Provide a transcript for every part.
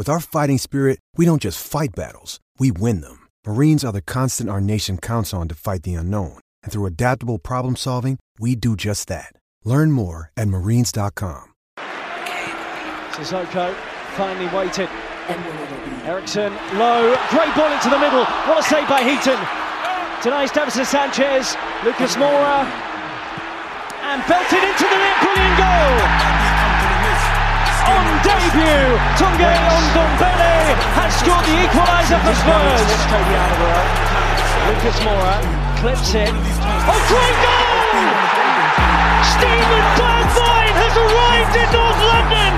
With our fighting spirit, we don't just fight battles, we win them. Marines are the constant our nation counts on to fight the unknown. And through adaptable problem solving, we do just that. Learn more at marines.com. Sissoko finally waited. Eriksen low, great ball into the middle. What a save by Heaton. Tonight's Davinson Sanchez, Lucas Moura, and belted into the net. Brilliant goal on debut. Tanguy Ndombele has scored the equaliser for Spurs. Lucas Moura clips it. Oh, great goal! Steven Bergwijn has arrived in North London.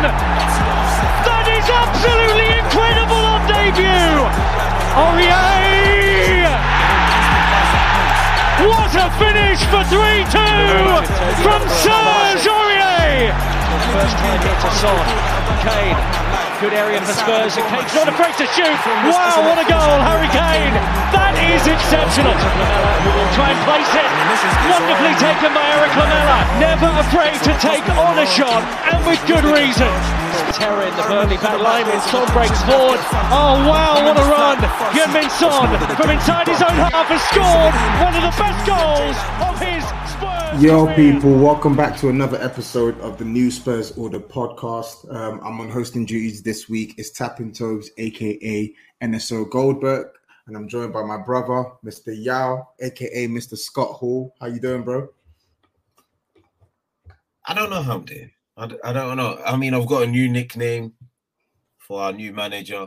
That is absolutely incredible on debut. Aurier! What a finish for 3-2 from Serge Aurier! First time here to Son. Kane. Good area for Spurs. And Kane's not afraid to shoot. Wow, what a goal, Harry Kane. That is exceptional. Who will try and place it. Wonderfully taken by Erik Lamela. Never afraid to take on a shot, and with good reason. Terror in the Burnley back line. Son breaks forward. Oh, wow, what a run. Heung-min Son from inside his own half has scored one of the best goals of his Yo, people, welcome back to another episode of the New Spurs Order podcast. Um, I'm on hosting duties this week. It's Tapping Toes, aka NSO Goldberg, and I'm joined by my brother, Mr. Yaw, aka Mr. Scott Hall. How you doing, bro? I don't know how I'm doing. I, I don't know. I mean, I've got a new nickname for our new manager.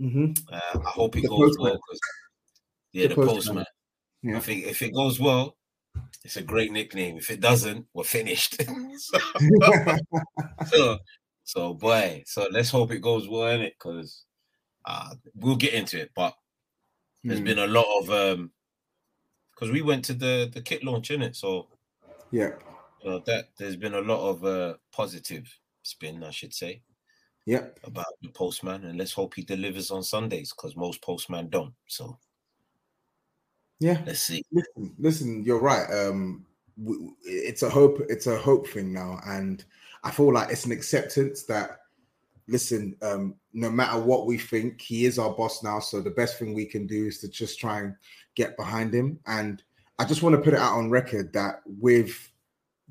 Mm-hmm. Uh, I hope it the goes postman. well. Yeah, the, the postman. postman. Yeah. I think if it goes well, it's a great nickname. If it doesn't, we're finished. so, so, so, boy, so let's hope it goes well in it because uh, we'll get into it. But there's hmm. been a lot of um because we went to the the kit launch in it, so yeah, so that there's been a lot of uh positive spin, I should say. Yeah, about the postman, and let's hope he delivers on Sundays because most postman don't. So yeah, let's see. Listen, listen you're right. Um, it's a hope. It's a hope thing now, and I feel like it's an acceptance that listen, um, no matter what we think, he is our boss now. So the best thing we can do is to just try and get behind him. And I just want to put it out on record that with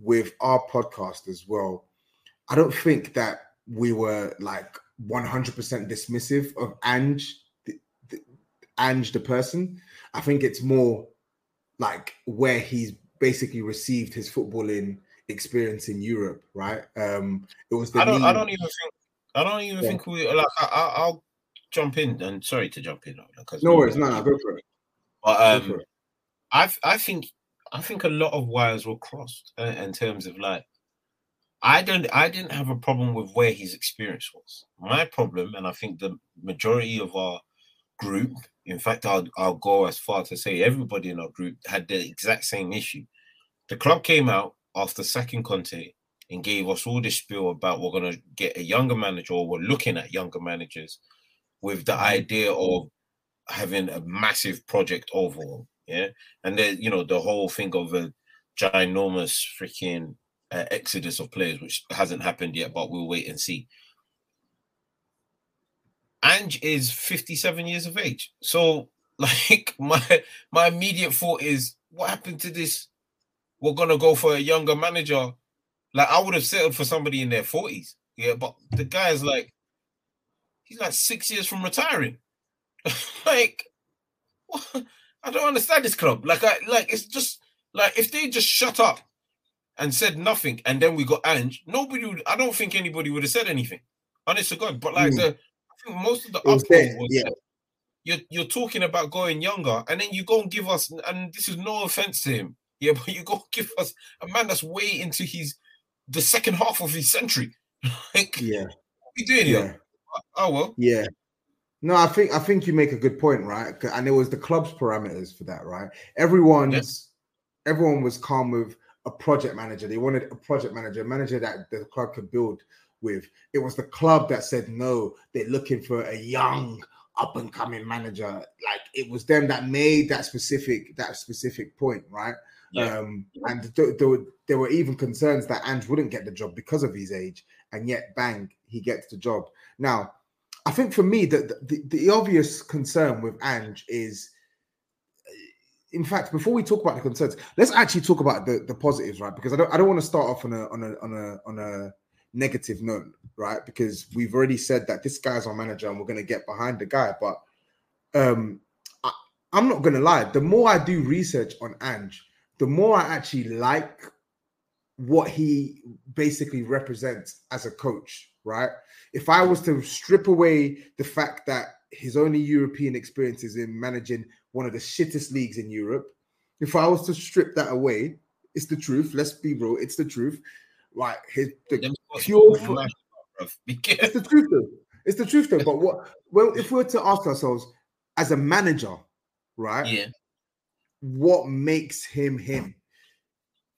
with our podcast as well, I don't think that we were like 100% dismissive of Ange, the, the, Ange the person. I think it's more like where he's basically received his footballing experience in Europe, right? Um, it was. I don't. I don't even think. I don't even yeah. think we like. I, will jump in and sorry to jump in. Because no worries, no, no, go for it. But um, it. I I think I think a lot of wires were crossed uh, in terms of like. I don't. I didn't have a problem with where his experience was. My problem, and I think the majority of our group in fact, I'll, I'll go as far to say everybody in our group had the exact same issue. The club came out after sacking Conte and gave us all this spiel about we're going to get a younger manager or we're looking at younger managers with the idea of having a massive project overall. Yeah. And then, you know, the whole thing of a ginormous freaking uh, exodus of players, which hasn't happened yet, but we'll wait and see. Ange is 57 years of age. So, like, my my immediate thought is, what happened to this? We're gonna go for a younger manager. Like, I would have settled for somebody in their 40s. Yeah, but the guy is like, he's like six years from retiring. like, what? I don't understand this club. Like, I like it's just like if they just shut up and said nothing, and then we got Ange, nobody would. I don't think anybody would have said anything. Honest to God, but like mm. the, think most of the uproar was yeah. you're you're talking about going younger, and then you go and give us, and this is no offense to him, yeah, but you go give us a man that's way into his the second half of his century. like, yeah, what are you doing yeah. here? Oh well, yeah. No, I think I think you make a good point, right? And it was the club's parameters for that, right? Everyone's yes. everyone was calm with a project manager. They wanted a project manager, a manager that the club could build with. It was the club that said no, they're looking for a young, up and coming manager. Like it was them that made that specific that specific point, right? Yeah. Um, and th- there, were, there were even concerns that Ange wouldn't get the job because of his age, and yet bang, he gets the job. Now, I think for me, the, the, the obvious concern with Ange is, in fact, before we talk about the concerns, let's actually talk about the, the positives, right? Because I don't I don't want to start off on a on a on a on a negative note, right? Because we've already said that this guy's our manager and we're going to get behind the guy. But um, I, I'm not going to lie. The more I do research on Ange, the more I actually like what he basically represents as a coach, right? If I was to strip away the fact that his only European experience is in managing one of the shittest leagues in Europe, if I was to strip that away, it's the truth. Let's be real, it's the truth. Right, his the pure. it's the truth though. It's the truth though. But what? Well, if we were to ask ourselves, as a manager, right? Yeah. What makes him him?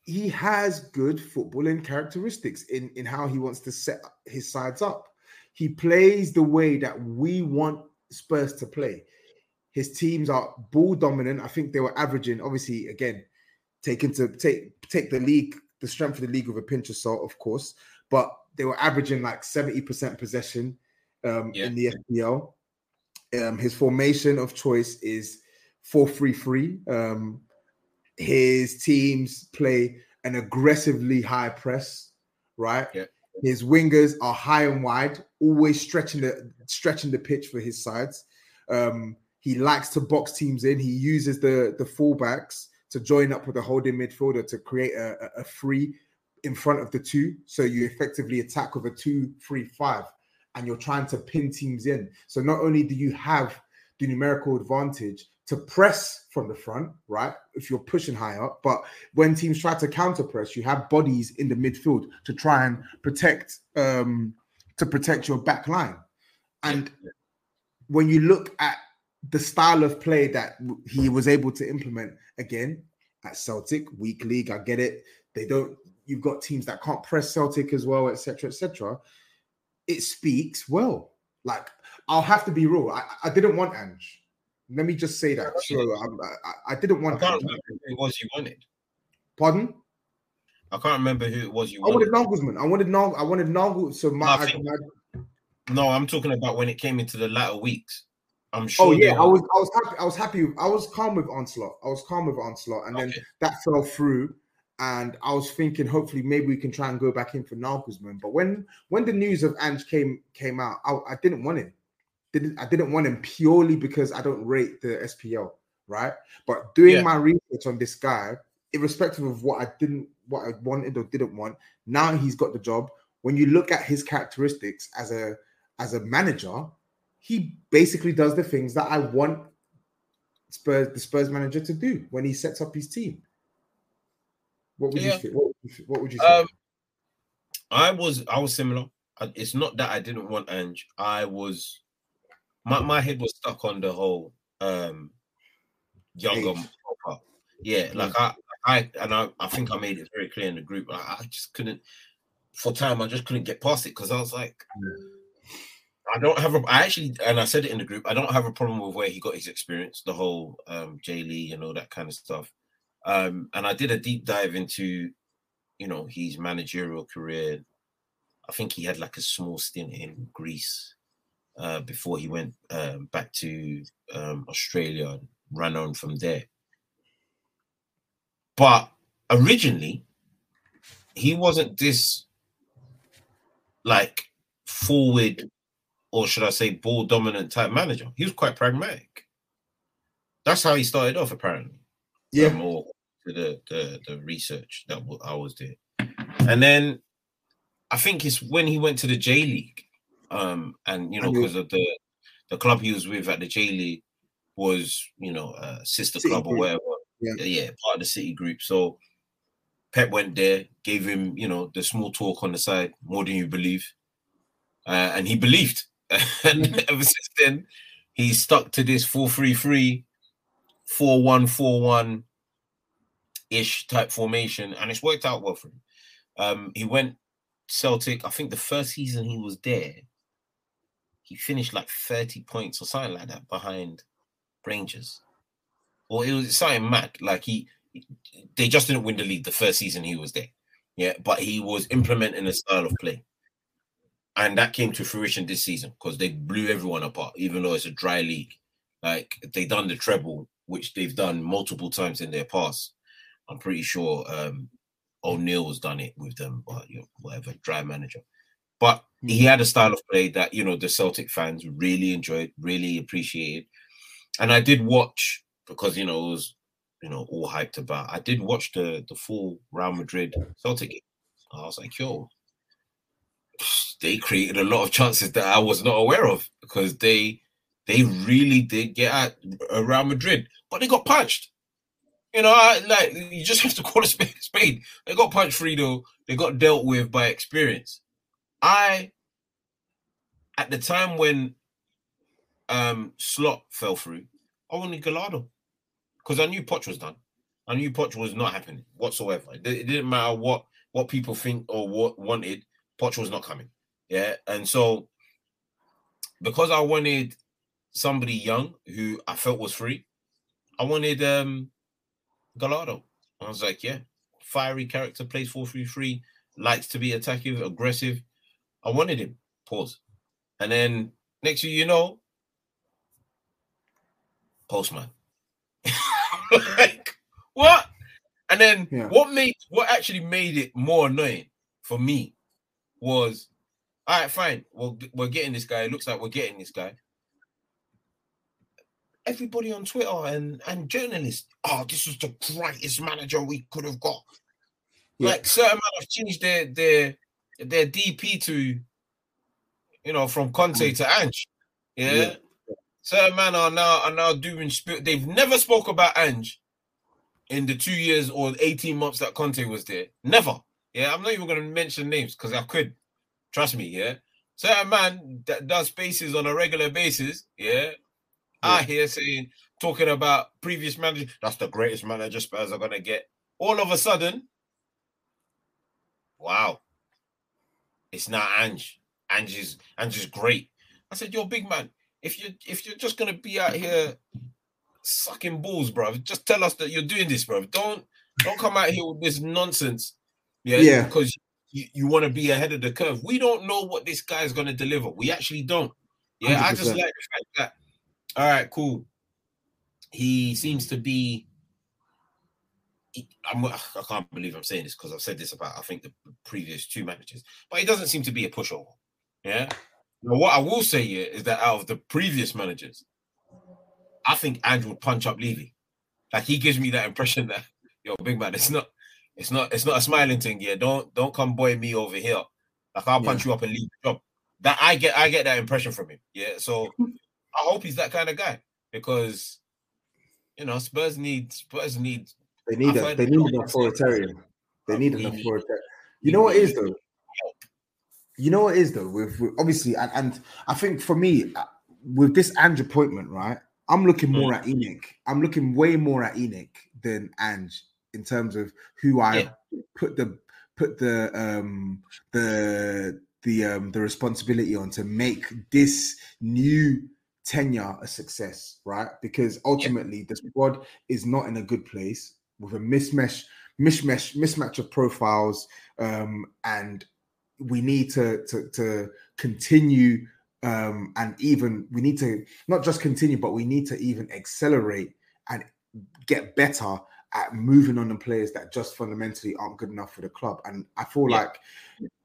he has good footballing characteristics in, in how he wants to set his sides up. He plays the way that we want Spurs to play. His teams are ball dominant. I think they were averaging, obviously, again, taking to take take the league, the strength of the league with a pinch of salt, of course, but they were averaging like 70% possession um, yeah. in the SPL. Um, his formation of choice is 4 3 3. Um, his teams play an aggressively high press, right? Yeah. His wingers are high and wide, always stretching the stretching the pitch for his sides. Um, he likes to box teams in. He uses the the fullbacks to join up with the holding midfielder to create a, a free in front of the two. So you effectively attack with a two-three-five, and you're trying to pin teams in. So not only do you have the numerical advantage, to press from the front, right? If you're pushing high up, but when teams try to counter press, you have bodies in the midfield to try and protect um to protect your back line. And when you look at the style of play that he was able to implement again at Celtic, weak league, I get it. They don't you've got teams that can't press Celtic as well, etc. etc. It speaks well. Like I'll have to be real. I, I didn't want Ange. Let me just say that. So um, I, I, didn't want. I can't remember who it was you wanted. Pardon? I can't remember who it was you. Wanted. I wanted Nagelsmann. I wanted Nagel. I wanted Nagel. So my, I, my, no, I'm talking about when it came into the latter weeks. I'm sure. Oh yeah, I was. I was happy. I was happy. I was calm with Ancelotti. I was calm with Ancelotti, and okay. then that fell through. And I was thinking, hopefully, maybe we can try and go back in for Nagelsmann. But when when the news of Ange came came out, I, I didn't want him didn't I didn't want him purely because I don't rate the SPL, right? But doing yeah. my research on this guy, irrespective of what I didn't what I wanted or didn't want, now he's got the job. When you look at his characteristics as a as a manager, he basically does the things that I want Spurs the Spurs manager to do when he sets up his team. What would yeah. you think? What, what, would you say? Um, I was I was similar. It's not that I didn't want Ange. I was my, my head was stuck on the whole um younger yeah like i i and I, I think i made it very clear in the group i, I just couldn't for time i just couldn't get past it because i was like i don't have a i actually and i said it in the group i don't have a problem with where he got his experience the whole um J League and all that kind of stuff um and i did a deep dive into you know his managerial career. I think he had like a small stint in Greece uh, before he went uh, back to um, Australia and ran on from there. But originally, he wasn't this like forward or should I say ball dominant type manager. He was quite pragmatic. That's how he started off, apparently. Yeah. More to the, the the research that I was doing, and then I think it's when he went to the J League, um, and you know because of the the club he was with at the J League was you know a sister City club or whatever. Yeah. yeah, part of the City group. So Pep went there, gave him, you know, the small talk on the side, more than you believe. Uh, and he believed. and ever since then, he stuck to this 4-3-3, 4-1-4-1 ish type formation, and it's worked out well for him. Um, he went Celtic, I think the first season he was there, he finished like 30 points or something like that behind Rangers. Or it was something mad. Like he they just didn't win the league the first season he was there. Yeah, but he was implementing a style of play. And that came to fruition this season because they blew everyone apart, even though it's a dry league. Like they done the treble, which they've done multiple times in their past. I'm pretty sure um O'Neill's done it with them, or you know, whatever, dry manager. But he hmm. had a style of play that you know the Celtic fans really enjoyed, really appreciated. And I did watch because you know it was you know, all hyped about. I did watch the the full Real Madrid Celtic game. I was like, yo, they created a lot of chances that I was not aware of because they they really did get at Real Madrid, but they got punched. You know, I, like you just have to call a spade, spade. They got punched free though. They got dealt with by experience. I, at the time when um Slot fell through, I wanted Gallardo because I knew Poch was done. I knew Poch was not happening whatsoever. It, it didn't matter what what people think or what wanted. Poch was not coming. Yeah, and so because I wanted somebody young who I felt was free, I wanted um Gallardo. I was like, yeah, fiery character, plays 4-3-3, likes to be attacking, aggressive. I wanted him. Pause. And then next thing you know, postman. like what? And then yeah. what made what actually made it more annoying for me was all right, fine. Well, we're getting this guy. It looks like we're getting this guy. Everybody on Twitter and, and journalists, oh, this was the greatest manager we could have got. Yeah. Like certain man have changed their their their DP to, you know, from Conte mm. to Ange. Yeah? yeah certain man are now are now doing they've never spoke about Ange in the two years or 18 months that Conte was there. Never. Yeah, I'm not even gonna mention names because I could. Trust me, yeah. Certain man that does spaces on a regular basis, yeah. I hear saying talking about previous manager, that's the greatest manager Spurs are gonna get. All of a sudden, wow, it's not Ange. Ange is Ange is great. I said, You're a big man if you if you're just gonna be out here sucking balls, bro, just tell us that you're doing this, bro. Don't don't come out here with this nonsense. Yeah, yeah. because you, you want to be ahead of the curve. We don't know what this guy is gonna deliver. We actually don't. Yeah, 100%. I just like the fact that all right, cool. He seems to be I'm, I can't believe I'm saying this because I've said this about I think the previous two managers, but he doesn't seem to be a pushover. Yeah, now, what I will say here is that out of the previous managers, I think Andrew would punch up Levy. Like he gives me that impression that yo, big man, it's not, it's not, it's not a smiling thing. Yeah, don't don't come boy me over here. Like I'll punch yeah. you up and leave the job. That I get, I get that impression from him. Yeah, so I hope he's that kind of guy because you know Spurs need Spurs need. They need a, they need an authoritarian. They need an authoritarian. You know what is though? You know what is though with, with obviously and, and, I think for me uh, with this Ange appointment, right? I'm looking more mm. at ENIC. I'm looking way more at ENIC than Ange in terms of who I yeah. put the put the um the the um the responsibility on to make this new tenure a success, right? Because ultimately yeah. the squad is not in a good place with a mismatch mismatch mismatch of profiles, um, and we need to to, to continue um, and even we need to not just continue, but we need to even accelerate and get better at moving on the players that just fundamentally aren't good enough for the club. And I feel yeah. like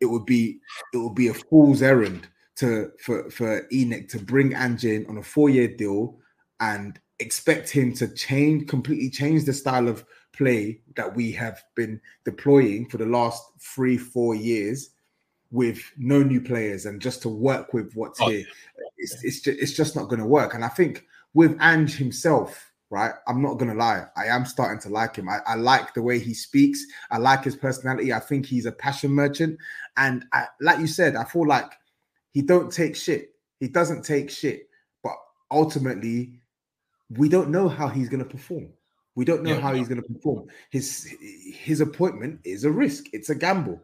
it would be it would be a fool's errand to for for ENIC to bring Ange in on a four year deal and expect him to change completely change the style of play that we have been deploying for the last three four years with no new players and just to work with what's oh, here. it's, it's just, it's just not going to work. And i think with Ange himself right i'm not going to lie i am starting to like him. I, I, like the way he speaks. I like his personality. I think he's a passion merchant. And I, like you said i feel like he don't take shit he doesn't take shit but ultimately we don't know how he's going to perform. We don't know yeah, how he's going to perform. His his appointment is a risk. It's a gamble.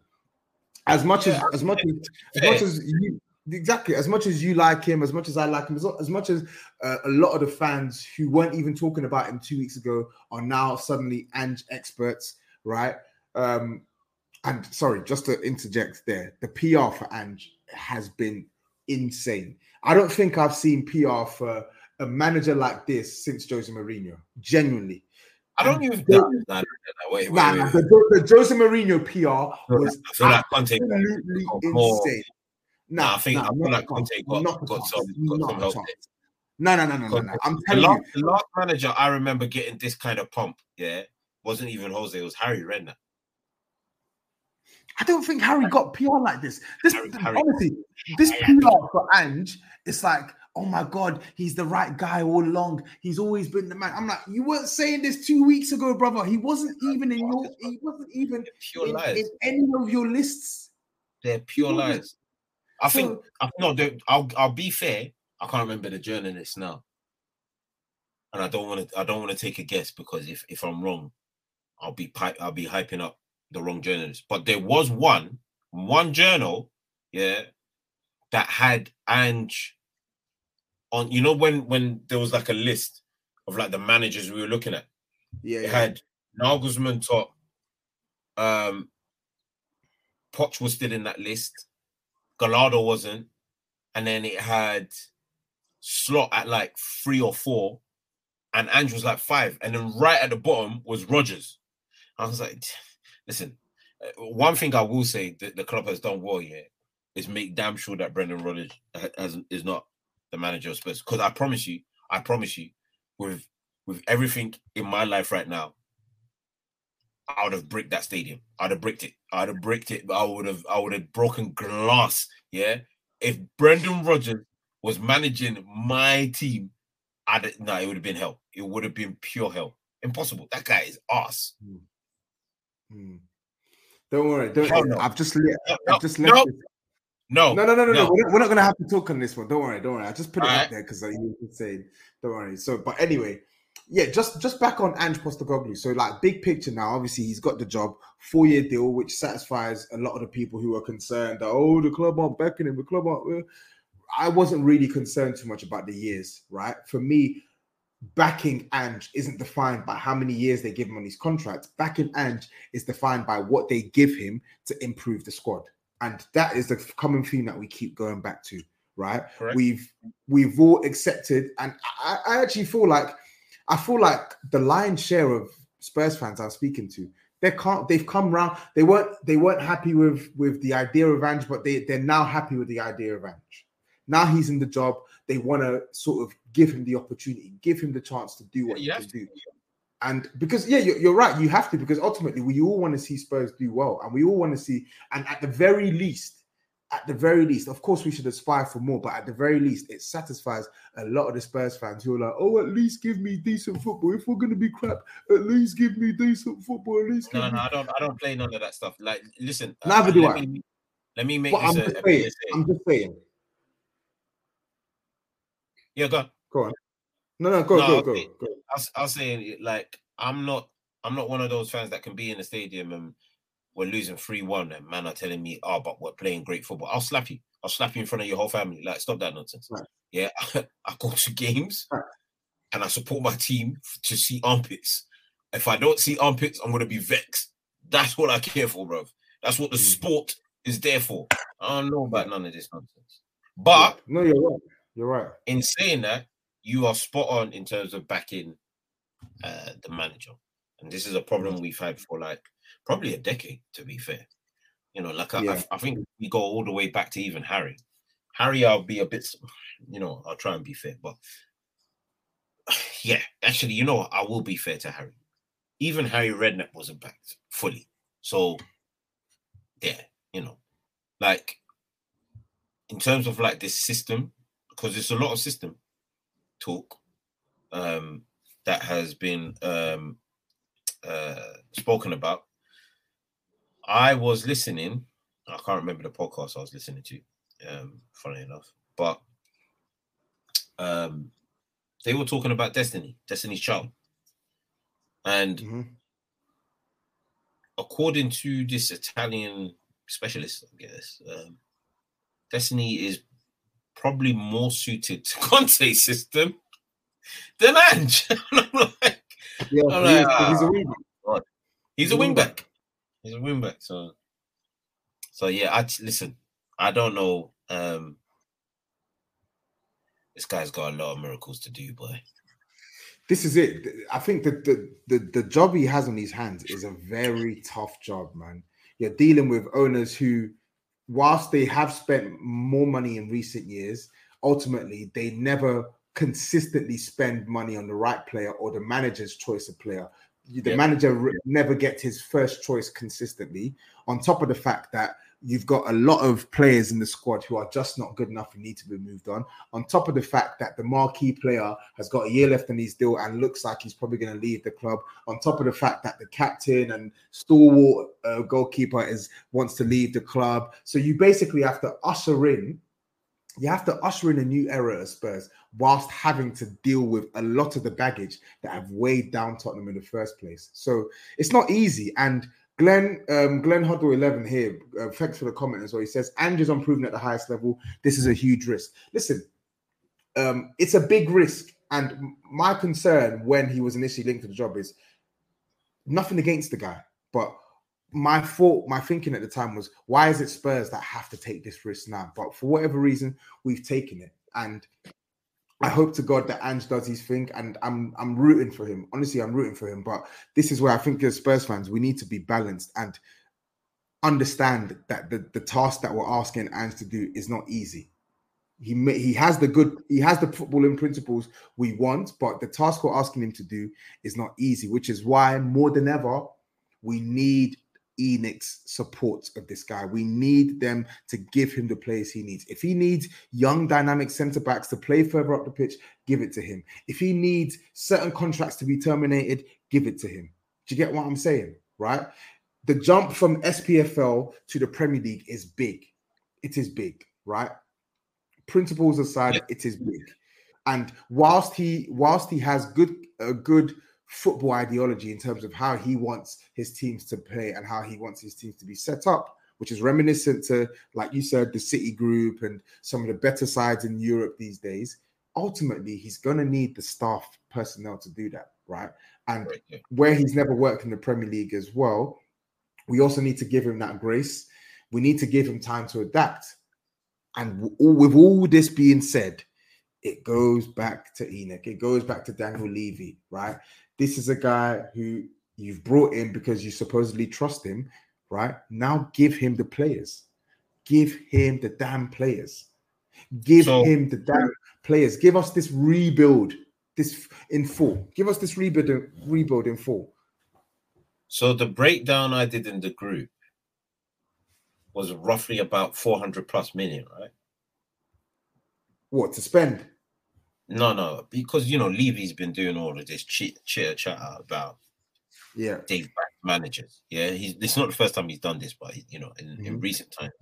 As much as as much as, as much as you exactly as much as you like him, as much as I like him, as, as much as uh, a lot of the fans who weren't even talking about him two weeks ago are now suddenly and experts, right? Um, and sorry, just to interject there, the PR for Ange has been insane. I don't think I've seen PR for a manager like this since Jose Mourinho. Genuinely. I don't even think that, that wait, wait, nah, wait, wait. The, the Jose Mourinho PR was absolutely insane. Nah, nah, I think nah, I feel like Conte got, got, got some, got some help. No, no, no, no, no, no. I'm telling the last, you. The last manager I remember getting this kind of pump, yeah, wasn't even Jose, it was Harry Redknapp. I don't think Harry got PR like this. This Harry, honestly, Harry. this PR for Ange, it's like oh my God, he's the right guy all along. He's always been the man. I'm like, you weren't saying this two weeks ago, brother. He wasn't even in your, he wasn't even pure in, lies. in any of your lists. They're pure lies. I so, think, I no, I'll, I'll be fair. I can't remember the journalist now. And I don't want to, I don't want to take a guess because if, if I'm wrong, I'll be, I'll be hyping up the wrong journalist. But there was one, one journal, yeah, that had Ange on you know when when there was like a list of like the managers we were looking at. Yeah, it yeah. had Nagelsmann top. Um Poch was still in that list. Gallardo wasn't. And then it had Slot at like three or four, and Andrew was like five. And then right at the bottom was Rodgers. I was like, listen, uh, one thing I will say that the club has done well here is make damn sure that Brendan Rodgers has, is not the manager of Spurs. Because I promise you, I promise you, with with everything in my life right now, I would have bricked that stadium. I'd have bricked it. I'd have bricked it. I would have I would have broken glass. Yeah. If Brendan Rodgers was managing my team, I'd no, it would have been hell. It would have been pure hell. Impossible. That guy is ass. Hmm. Hmm. Don't worry. Don't, no. I've just let, no, I've just left no. No, no, no, no, no. no. We're, not, not, gonna have to talk on this one. Don't worry, don't worry. I just put it All out there because uh, you were saying, don't worry. So, but anyway, yeah, just just back on Ange Postecoglou. So, like, big picture now. Obviously, he's got the job, four year deal, which satisfies a lot of the people who are concerned that oh, the club aren't backing him. The club aren't. I wasn't really concerned too much about the years, right? For me, backing Ange isn't defined by how many years they give him on his contract. Backing Ange is defined by what they give him to improve the squad and that is the common theme that we keep going back to right Correct. we've we've all accepted and I, I, actually feel like i feel like the lion's share of spurs fans i'm speaking to they can't they've come round. they weren't they weren't happy with with the idea of Ange but they they're now happy with the idea of Ange now he's in the job they want to sort of give him the opportunity give him the chance to do what yeah, he can do and because yeah, you're, you're, right, you have to because ultimately we all want to see Spurs do well, and we all want to see, and at the very least, at the very least, of course, we should aspire for more, but at the very least, it satisfies a lot of the Spurs fans who are like, "Oh, at least give me decent football. If we're gonna be crap, at least give me decent football. At least." No, no, I don't. I don't play none of that stuff. Like, listen. Uh, Neither uh, do let I. Me, let me make this I'm, a, just saying, i I'm just saying. Yeah, go on. Go on. No, no, go, no, go, go, go. I was, I was saying, like, I'm not, I'm not one of those fans that can be in the stadium and we're losing three one, and man are telling me, "Oh, but we're playing great football." I'll slap you. I'll slap you in front of your whole family. Like, stop that nonsense. Right. Yeah, I go to games right. and I support my team to see armpits. If I don't see armpits, I'm gonna be vexed. That's what I care for, bro. That's what the Mm. sport is there for. I don't know about none of this nonsense. But no, you're right. You're right. in saying that, you are spot on in terms of backing uh, the manager. And this is a problem we've had for like probably a decade, to be fair. You know, like I, Yeah. I, I think we go all the way back to even Harry. Harry, I'll be a bit, you know, I'll try and be fair, but yeah, actually, you know, what? I will be fair to Harry. Even Harry Redknapp wasn't backed fully. So, yeah, you know, like in terms of like this system, because it's a lot of system talk um, that has been um, uh, spoken about. I was listening. I can't remember the podcast I was listening to. Um, funny enough, but um, they were talking about Destiny, Destiny's Child, and Mhm. according to this Italian specialist, I guess, um, Destiny is probably more suited to Conte's system than Ange. I'm like, Yeah, I'm he's, like, he's a ah. wing. he's a wing back. He's a wing back. So, so yeah. I listen. I don't know. Um, this guy's got a lot of miracles to do, boy. This is it. I think that the, the the job he has on his hands is a very tough job, man. You're dealing with owners who, whilst they have spent more money in recent years, ultimately they never consistently spend money on the right player or the manager's choice of player. The Yeah. manager never gets his first choice consistently. On top of the fact that you've got a lot of players in the squad who are just not good enough and need to be moved on. On top of the fact that the marquee player has got a year left in his deal and looks like he's probably going to leave the club. On top of the fact that the captain and stalwart uh, goalkeeper is wants to leave the club, so you basically have to usher in. You have to usher in a new era at Spurs whilst having to deal with a lot of the baggage that have weighed down Tottenham in the first place. So it's not easy. And Glenn, um, Glenn Huddle 11 here, uh, thanks for the comment as well. He says, Andrew's unproven at the highest level. This is a huge risk. Listen, um, it's a big risk. And my concern when he was initially linked to the job is nothing against the guy, but my thought, my thinking at the time was, why is it Spurs that have to take this risk now? But for whatever reason, we've taken it. And I hope to God that Ange does his thing, and I'm I'm rooting for him. Honestly, I'm rooting for him. But this is where I think as Spurs fans, we need to be balanced and understand that the, the task that we're asking Ange to do is not easy. He ma- he has the good, he has the footballing principles we want, but the task we're asking him to do is not easy, which is why more than ever we need ENIC's support of this guy. We need them to give him the players he needs. If he needs young, dynamic centre backs to play further up the pitch, give it to him. If he needs certain contracts to be terminated, give it to him. Do you get what I'm saying? Right? The jump from SPFL to the Premier League is big. It is big, right? Principles aside, it is big. And whilst he whilst he has good a good football ideology in terms of how he wants his teams to play and how he wants his teams to be set up, which is reminiscent to, like you said, the City Group and some of the better sides in Europe these days. Ultimately, he's going to need the staff personnel to do that, right? And Right, yeah. where he's never worked in the Premier League as well, we also need to give him that grace. We need to give him time to adapt. And all, with all this being said, it goes back to ENIC. It goes back to Daniel Levy, right? This is a guy who you've brought in because you supposedly trust him, right? Now give him the players. Give him the damn players. Give So- him the damn players. Give us this rebuild, this in full. Give us this rebuild, rebuild in full. So the breakdown I did in the group was roughly about 400 plus million, right? What to spend? No, no, because you know Levy's been doing all of this chit chitter chat about Yeah. they've backed managers. Yeah, he's it's not the first time he's done this, but you know, in, in Mhm. recent times,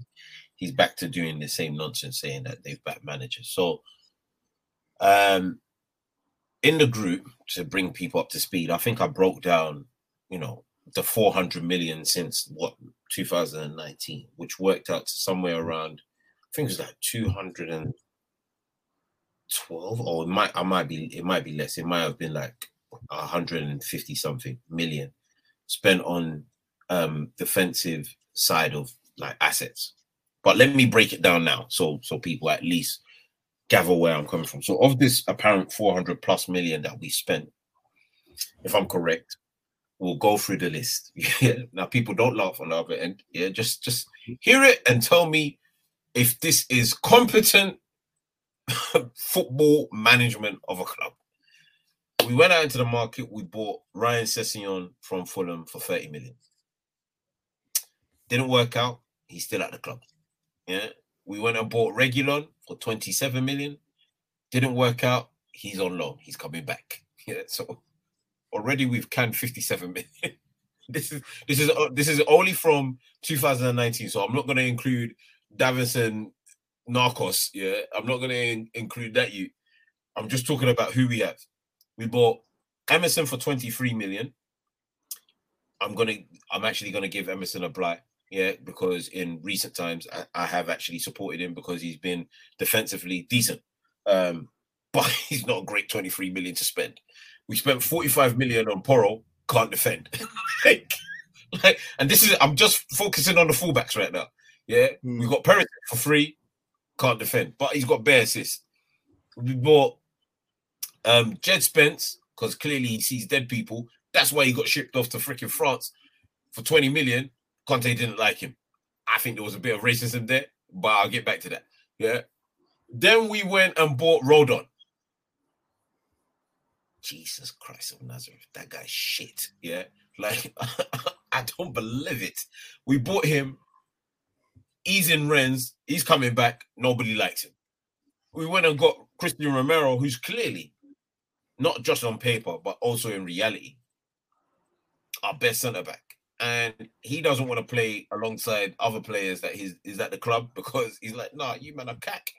he's back to doing the same nonsense, saying that they've backed managers. So, um, in the group to bring people up to speed, I think I broke down, you know, the 400 million since what 2019, which worked out to somewhere around, I think it was like 212, or it might, I might be, it might be less. It might have been like 150 something million spent on um, defensive side of like assets. But let me break it down now, so so people at least gather where I'm coming from. So of this apparent 400 plus million that we spent, if I'm correct, we'll go through the list. Yeah. Now people don't laugh on the other end. Yeah, just just hear it and tell me if this is competent football management of a club. We went out into the market, we bought Ryan Sessegnon from Fulham for 30 million. Didn't work out, he's still at the club. Yeah. We went and bought Reguilón for 27 million. Didn't work out, he's on loan, he's coming back. Yeah. So already we've canned 57 million. this is this is this is only from 2019, so I'm not going to include Davinson Narcos. Yeah, I'm not going to in- include that. You, I'm just talking about who we have. We bought Emerson for 23 million. I'm gonna. I'm actually gonna give Emerson a blight. Yeah, because in recent times I, I have actually supported him because he's been defensively decent. Um, but he's not a great 23 million to spend. We spent 45 million on Porro, can't defend. like, like, and this is I'm just focusing on the fullbacks right now. Yeah, mm. we got Perez for free, can't defend, but he's got bare assists. We bought um Jed Spence because clearly he sees dead people. That's why he got shipped off to freaking France for 20 million. Conte didn't like him. I think there was a bit of racism there, but I'll get back to that. Yeah. Then we went and bought Rodon. Jesus Christ of Nazareth, that guy's shit. Yeah, like I don't believe it. We bought him. He's in Rennes. He's coming back. Nobody likes him. We went and got Christian Romero, who's clearly not just on paper but also in reality our best centre back. And he doesn't want to play alongside other players that he's is at the club because he's like, nah, you man are cack.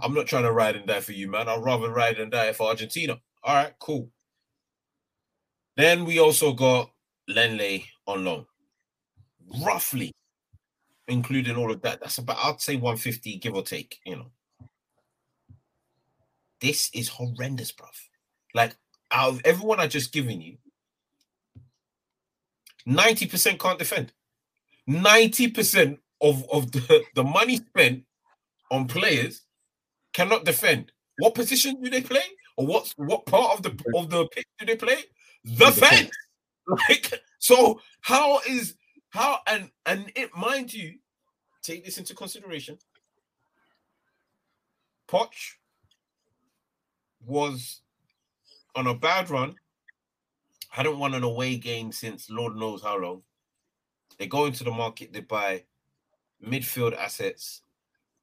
I'm not trying to ride and die for you, man. I'd rather ride and die for Argentina. All right, cool. Then we also got Lenglet on loan. Roughly, including all of that, that's about I'd say 150, give or take, you know. This is horrendous, bruv. Like out of everyone I just given you, 90% can't defend. 90% of, of the, the money spent on players cannot defend. What position do they play? or what what part of the of the pitch do they play? The fence. Like so, how is how and and it mind you, take this into consideration. Poch was on a bad run. Hadn't won an away game since Lord knows how long. They go into the market, they buy midfield assets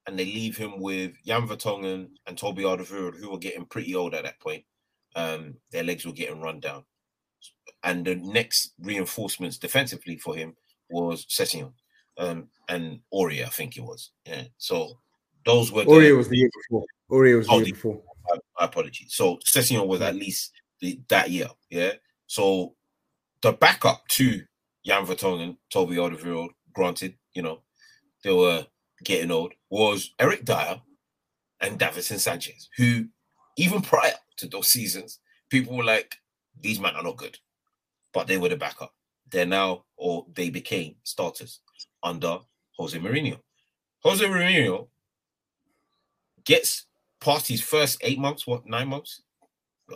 and they leave him with Jan Vertonghen and Toby Alderweireld, who were getting pretty old at that point. Um, their legs were getting run down. And the next reinforcements defensively for him was Sessegnon um, and Aurier, I think it was. Yeah. So those were Aurier was the year before. Aurier was the year before. My, my apologies. So Sessegnon was at least the, that year. Yeah. So the backup to Jan Vertonghen, Toby Alderweireld, granted, you know, they were getting old was Eric Dier and Davinson Sanchez, who even prior to those seasons, people were like, these men are not good, but they were the backup. They're now, or they became starters under Jose Mourinho. Jose Mourinho gets past his first eight months, what, nine months?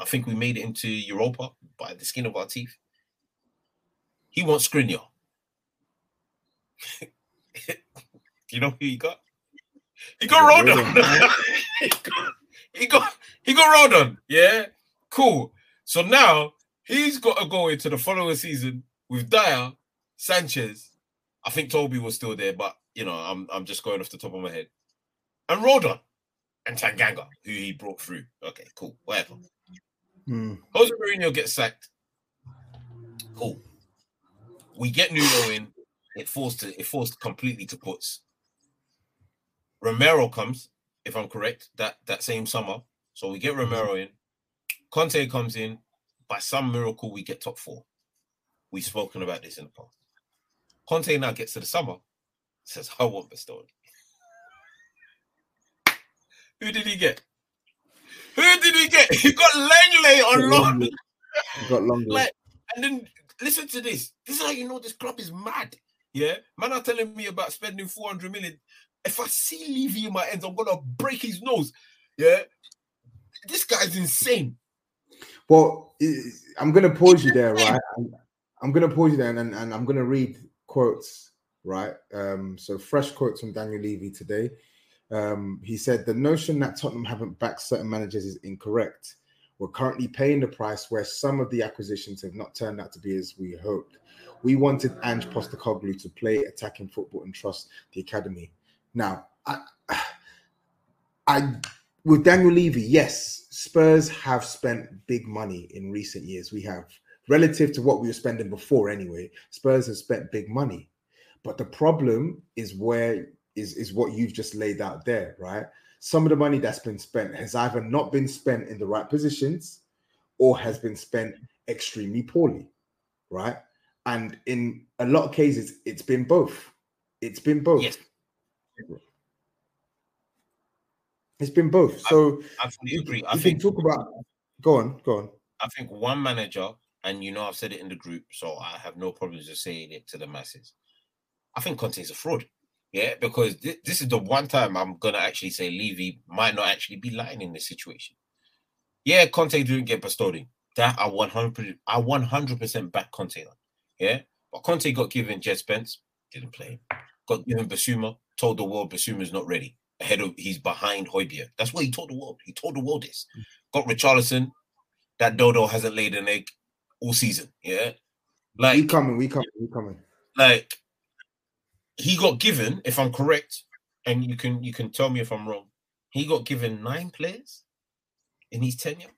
I think we made it into Europa by the skin of our teeth. He wants Skriniar. you know who he got? He got Rodon. he got he got Rodon. Yeah, cool. So now he's got to go into the following season with Dier, Sanchez. I think Toby was still there, but you know, I'm I'm just going off the top of my head. And Rodon and Tanganga, who he brought through. Okay, cool. Whatever. Hmm. Jose Mourinho gets sacked. Cool. We get Nuno in. It forced to, it forced completely to puts. Romero comes, if I'm correct, that that same summer. So we get. Romero in. Conte comes in. By some miracle, we get top four. We've spoken about this in the past. Conte now gets to the summer, says, I want Bastoni. Who did he get? Who did he get? He got Lenglet on loan. Got Lenglet. like, and then listen to this. This is how you know this club is mad. Yeah, man are telling me about spending 400 million. If I see Levy in my ends, I'm gonna break his nose. Yeah, this guy's insane. Well, I'm gonna pause you there, right? I'm, gonna pause you there, and, and I'm gonna read quotes, right? Um, so fresh quotes from Daniel Levy today. Um, he said the notion that Tottenham haven't backed certain managers is incorrect. We're currently paying the price where some of the acquisitions have not turned out to be as we hoped. We wanted Ange Postecoglou to play attacking football and trust the academy. Now, I, I with Daniel Levy, yes, Spurs have spent big money in recent years. We have, relative to what we were spending before anyway. Spurs have spent big money, but the problem is where is is what you've just laid out there, right? Some of the money that's been spent has either not been spent in the right positions or has been spent extremely poorly, right? And in a lot of cases, it's been both. It's been both. Yes. It's been both. So I, I fully agree. I think talk about. Go on, go on. I think one manager, and you know I've said it in the group, so I have no problems with saying it to the masses. I think Conte is a fraud. Yeah, because th- this is the one time I'm gonna actually say Levy might not actually be lying in this situation. Yeah, Conte didn't get Bastoni. That I 100 I 100 percent back Conte on. Yeah, but Conte got given Jed Spence, didn't play. Got given Bissouma, told the world Bissouma's not ready. Ahead of he's behind Højbjerg. That's what he told the world. He told the world this. Mm. Got Richarlison. That dodo hasn't laid an egg all season. Yeah, like we coming, we coming, we coming. Like he got given, if I'm correct, and you can you can tell me if I'm wrong, he got given nine players in his tenure.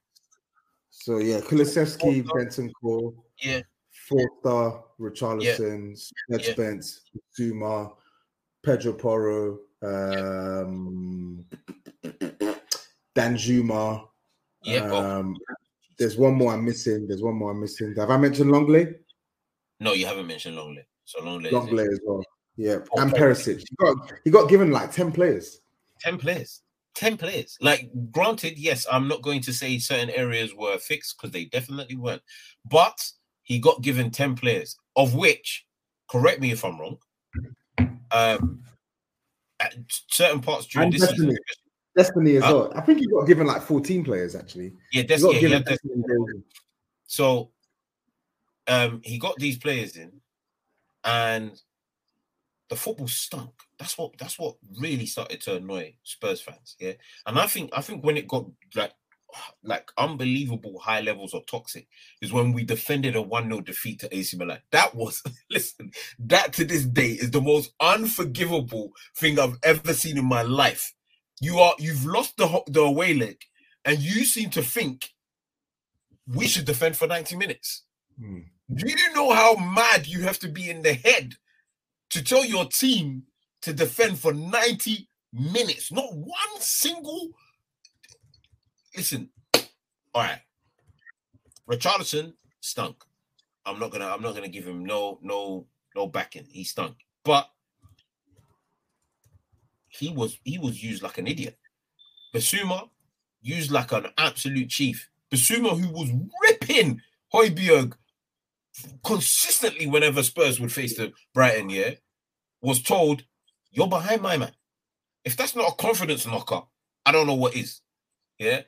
So yeah, Kulusevski, Bentancur, yeah, Forster, Richarlison, yeah. yeah. Spence, Zuma, Pedro Porro, um, Danjuma. Yeah, um, there's one more I'm missing. There's one more I'm missing. Have I mentioned Lenglet? No, you haven't mentioned Lenglet. So Longley, Lenglet as well. Yeah, oh, and Perisic. He got, he got given like 10 players. 10 players. 10 players. Like, granted, yes, I'm not going to say certain areas were fixed because they definitely weren't. But he got given 10 players, of which, correct me if I'm wrong, um, at certain parts during and this season. Destiny as uh, well. I think he got given like 14 players actually. Yeah, Des- yeah, he Destiny. So um, he got these players in, and the football stunk. That's what that's what really started to annoy Spurs fans. Yeah, and I think I think when it got like like unbelievable high levels of toxic is when we defended a 1-0 defeat to AC Milan. That was listen, that to this day is the most unforgivable thing I've ever seen in my life. You are you've lost the the away leg and you seem to think we should defend for 90 minutes. Hmm. Do you know how mad you have to be in the head to tell your team to defend for 90 minutes, not one single. Listen, all right. Richarlison stunk. I'm not gonna. I'm not gonna give him no, no, no backing. He stunk, but he was he was used like an idiot. Bissouma used like an absolute chief. Bissouma, who was ripping Højbjerg consistently whenever Spurs would face the Brighton, yeah, was told, You're behind my man. If that's not a confidence knocker, I don't know what is. Yeah.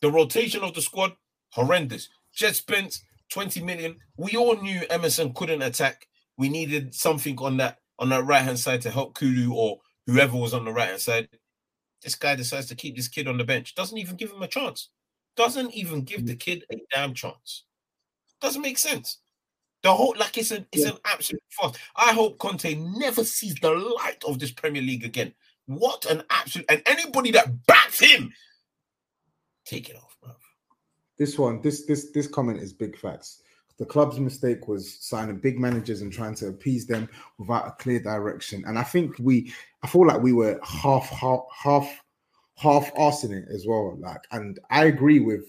The rotation of the squad, horrendous. Jed Spence, 20 million. We all knew Emerson couldn't attack. We needed something on that on that right hand side to help Kulu or whoever was on the right hand side. This guy decides to keep this kid on the bench. Doesn't even give him a chance. Doesn't even give the kid a damn chance. Doesn't make sense. The whole like it's an it's yeah. an absolute farce. I hope Conte never sees the light of this Premier League again. What an absolute and anybody that backs him, take it off, bro. This one, this this this comment is big facts. The club's mistake was signing big managers and trying to appease them without a clear direction. And I think we, I feel like we were half, half, half, half arsing it as well. Like, and I agree with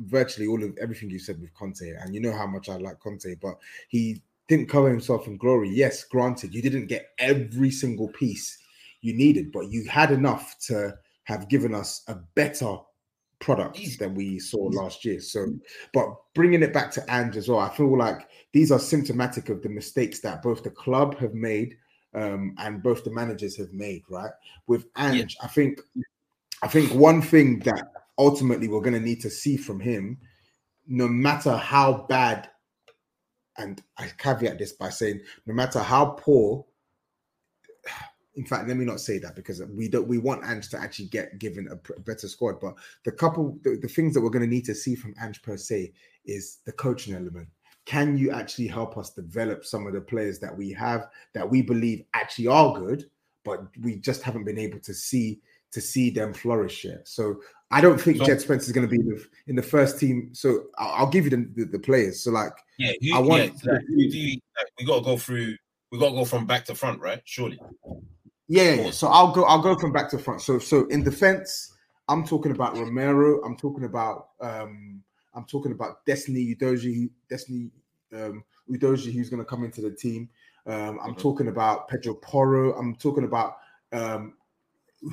virtually all of everything you said with Conte, and you know how much I like Conte, but he didn't cover himself in glory. Yes, granted, you didn't get every single piece you needed, but you had enough to have given us a better product than we saw last year. So, but bringing it back to Ange as well, I feel like these are symptomatic of the mistakes that both the club have made um, and both the managers have made. Right with Ange, yeah. I think, I think one thing that ultimately we're going to need to see from him, no matter how bad, and I caveat this by saying, no matter how poor in fact, let me not say that because we don't. We want Ange to actually get given a, a better squad. But the couple, the, the things that we're going to need to see from Ange per se is the coaching element. Can you actually help us develop some of the players that we have that we believe actually are good, but we just haven't been able to see to see them flourish yet? So I don't think so, Jed Spence is going to be in the, in the first team. So I'll, I'll give you the, the, the, players. So like, yeah, I want. Yeah, you, we got to go through. We got to go from back to front, right? Surely. Yeah, yeah. So I'll go. I'll go from back to front. So so in defense, I'm talking about Romero. I'm talking about um I'm talking about Destiny Udogie. Destiny um Udogie, who's going to come into the team. Um, I'm mm-hmm. talking about Pedro Porro. I'm talking about um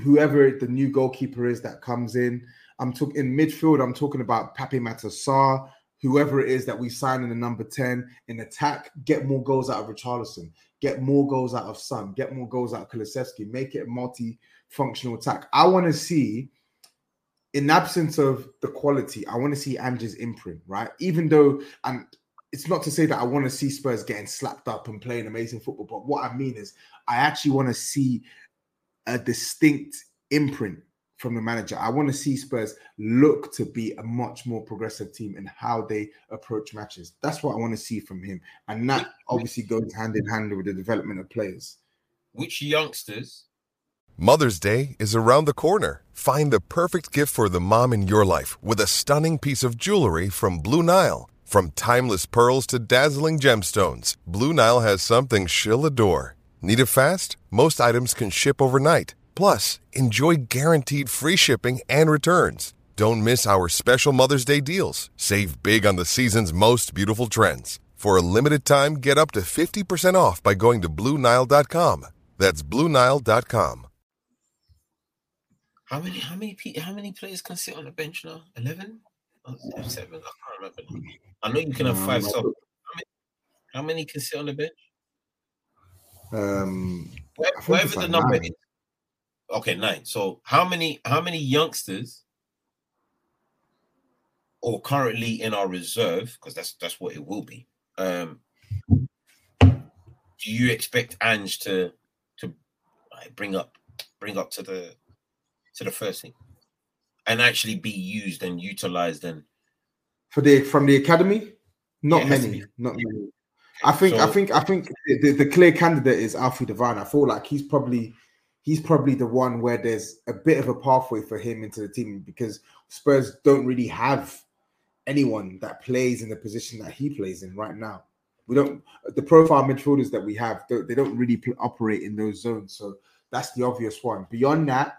whoever the new goalkeeper is that comes in. I'm talking in midfield. I'm talking about Pape Matar Sarr whoever it is that we sign in the number 10 in attack, get more goals out of Richarlison, get more goals out of Son, get more goals out of Kulusevski, make it a multi-functional attack. I want to see, in absence of the quality, I want to see Ange's imprint, right? Even though, and it's not to say that I want to see Spurs getting slapped up and playing amazing football, but what I mean is I actually want to see a distinct imprint from the manager. I want to see Spurs look to be a much more progressive team in how they approach matches. That's what I want to see from him. And that obviously goes hand in hand with the development of players. Which youngsters? Mother's Day is around the corner. Find the perfect gift for the mom in your life with a stunning piece of jewelry from Blue Nile. From timeless pearls to dazzling gemstones, Blue Nile has something she'll adore. Need it fast? Most items can ship overnight. Plus, enjoy guaranteed free shipping and returns. Don't miss our special Mother's Day deals. Save big on the season's most beautiful trends. For a limited time, get up to 50% off by going to Bluenile.com. That's Bluenile.com. How many how many how many players can sit on the bench now? Eleven? Oh, seven? I can't remember. I know you can have five. So how many, how many can sit on the bench? Um, whatever the number nine. is, Okay, nine. So how many how many youngsters or currently in our reserve, because that's that's what it will be. Um do you expect Ange to to like, bring up bring up to the to the first thing and actually be used and utilized and for the from the academy? Not many, not many. I think so, I think I think the, the clear candidate is Alfie Devine. I feel like he's probably he's probably the one where there's a bit of a pathway for him into the team because Spurs don't really have anyone that plays in the position that he plays in right now. We don't the profile midfielders that we have they don't really operate in those zones, so that's the obvious one. Beyond that,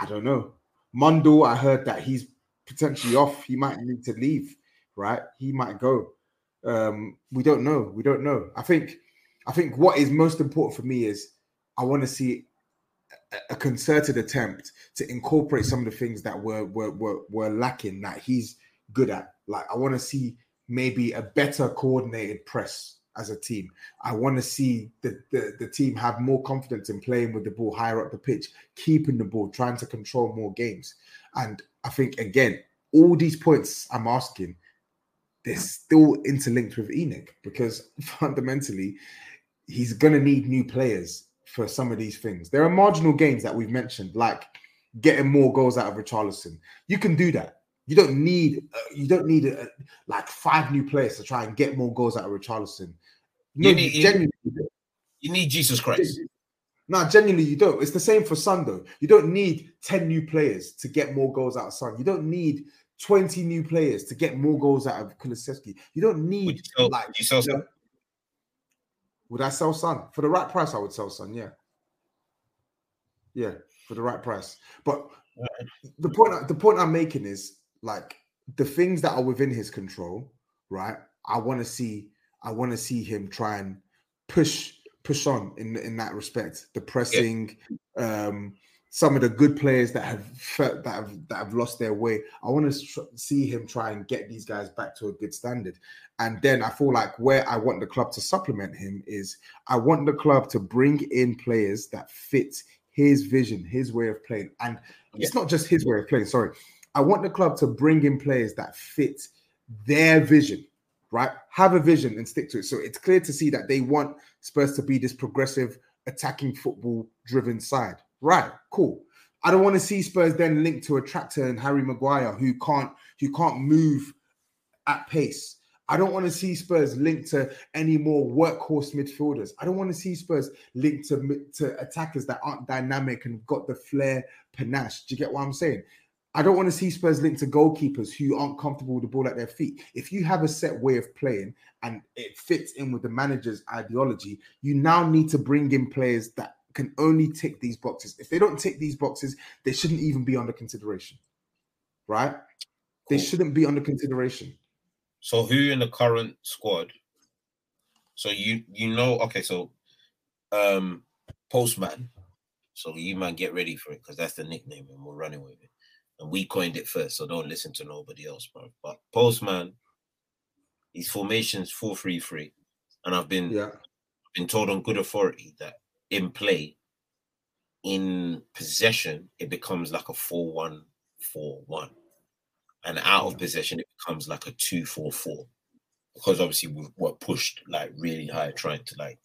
I don't know. Mondo, I heard that he's potentially off. He might need to leave, right? He might go. Um, we don't know. We don't know. I think I think what is most important for me is I want to see a concerted attempt to incorporate some of the things that were were were, were lacking that he's good at. Like I want to see maybe a better coordinated press as a team. I want to see the, the, the team have more confidence in playing with the ball higher up the pitch, keeping the ball, trying to control more games. And I think again, all these points I'm asking, they're still interlinked with ENIC because fundamentally he's gonna need new players for some of these things. There are marginal gains that we've mentioned, like getting more goals out of Richarlison. You can do that. You don't need uh, you don't need uh, like five new players to try and get more goals out of Richarlison. No, you need, genuinely, you need Jesus Christ. No, genuinely, you don't. It's the same for Son, though. You don't need 10 new players to get more goals out of Son. You don't need 20 new players to get more goals out of Kulusevski. You don't need you sell, like you sell you would I sell Son for the right price? I would sell Son. Yeah, yeah, for the right price. But the point the point I'm making is like the things that are within his control. Right. I want to see. I want to see him try and push push on in in that respect. The pressing, yeah. um, some of the good players that have that have that have lost their way. I want to see him try and get these guys back to a good standard. And then I feel like where I want the club to supplement him is I want the club to bring in players that fit his vision, his way of playing. And yeah. it's not just his way of playing, sorry. I want the club to bring in players that fit their vision, right? Have a vision and stick to it. So it's clear to see that they want Spurs to be this progressive, attacking football driven side. Right, cool. I don't want to see Spurs then linked to a tractor and Harry Maguire who can't who can't move at pace. I don't want to see Spurs linked to any more workhorse midfielders. I don't want to see Spurs linked to, to attackers that aren't dynamic and got the flair, panache. Do you get what I'm saying? I don't want to see Spurs linked to goalkeepers who aren't comfortable with the ball at their feet. If you have a set way of playing and it fits in with the manager's ideology, you now need to bring in players that can only tick these boxes. If they don't tick these boxes, they shouldn't even be under consideration. Right? Cool. They shouldn't be under consideration. So who in the current squad? So you you know okay, so um postman. So you man get ready for it because that's the nickname and we're running with it. And we coined it first, so don't listen to nobody else, bro. But postman, his formations 4-3-3. And I've been yeah. been told on good authority that in play, in possession, it becomes like a 4 1 4 1. And out of possession, it becomes like a 2 4 4. Because obviously we were pushed like really high, trying to like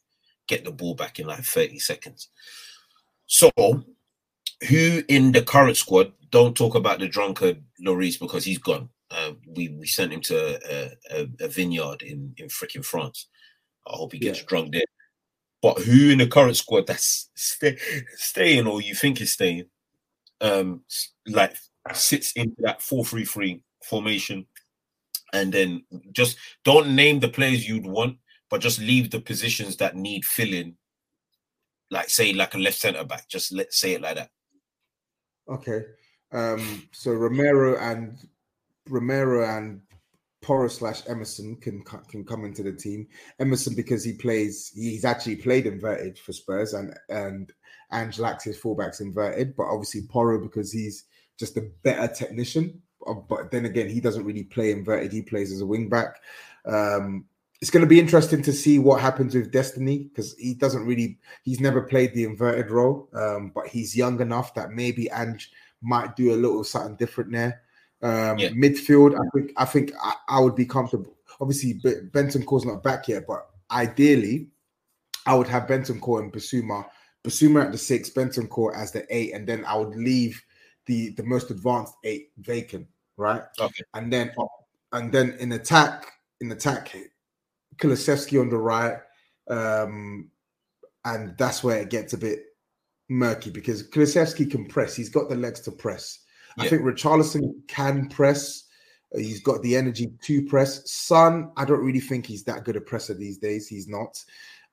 get the ball back in like 30 seconds. So, who in the current squad, don't talk about the drunkard Lloris because he's gone. Uh, we we sent him to a, a, a vineyard in in freaking France. I hope he gets yeah. drunk there. But who in the current squad that's stay, staying or you think is staying, um, like sits into that four-three-three formation, and then just don't name the players you'd want, but just leave the positions that need filling. Like say, like a left centre back. Just let's say it like that. Okay. Um, so Romero and Romero and Porro slash Emerson can can come into the team. Emerson because he plays, he's actually played inverted for Spurs, and and Ange likes his fullbacks inverted. But obviously Porro because he's just a better technician. But then again, he doesn't really play inverted. He plays as a wing back. Um, it's going to be interesting to see what happens with Destiny because he doesn't really, he's never played the inverted role. Um, but he's young enough that maybe Ange might do a little something different there. Um, yeah. Midfield, I think I think I, I, would be comfortable. Obviously, Bentancur's not back yet, but ideally, I would have Bentancur and Bissouma. Bissouma at the six, Bentancur as the eight, and then I would leave the the most advanced eight vacant, right? Okay. And then and then in attack, in attack, Kulusevski on the right, um, and that's where it gets a bit murky because Kulusevski can press. He's got the legs to press. I think Richarlison can press. Uh, he's got the energy to press. Son, I don't really think he's that good a presser these days. He's not.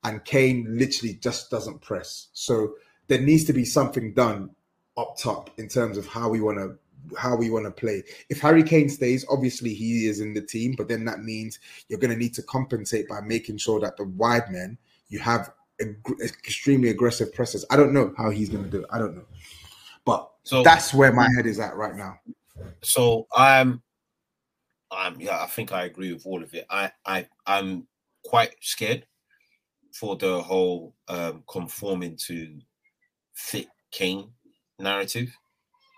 And Kane literally just doesn't press. So there needs to be something done up top in terms of how we want to how we want to play. If Harry Kane stays, obviously he is in the team, but then that means you're going to need to compensate by making sure that the wide men you have extremely aggressive presses. I don't know how he's going to do it. I don't know. So that's where my head is at right now. So I'm, I'm yeah, I think I agree with all of it. I I I'm quite scared for the whole um, conforming to fit Kane narrative.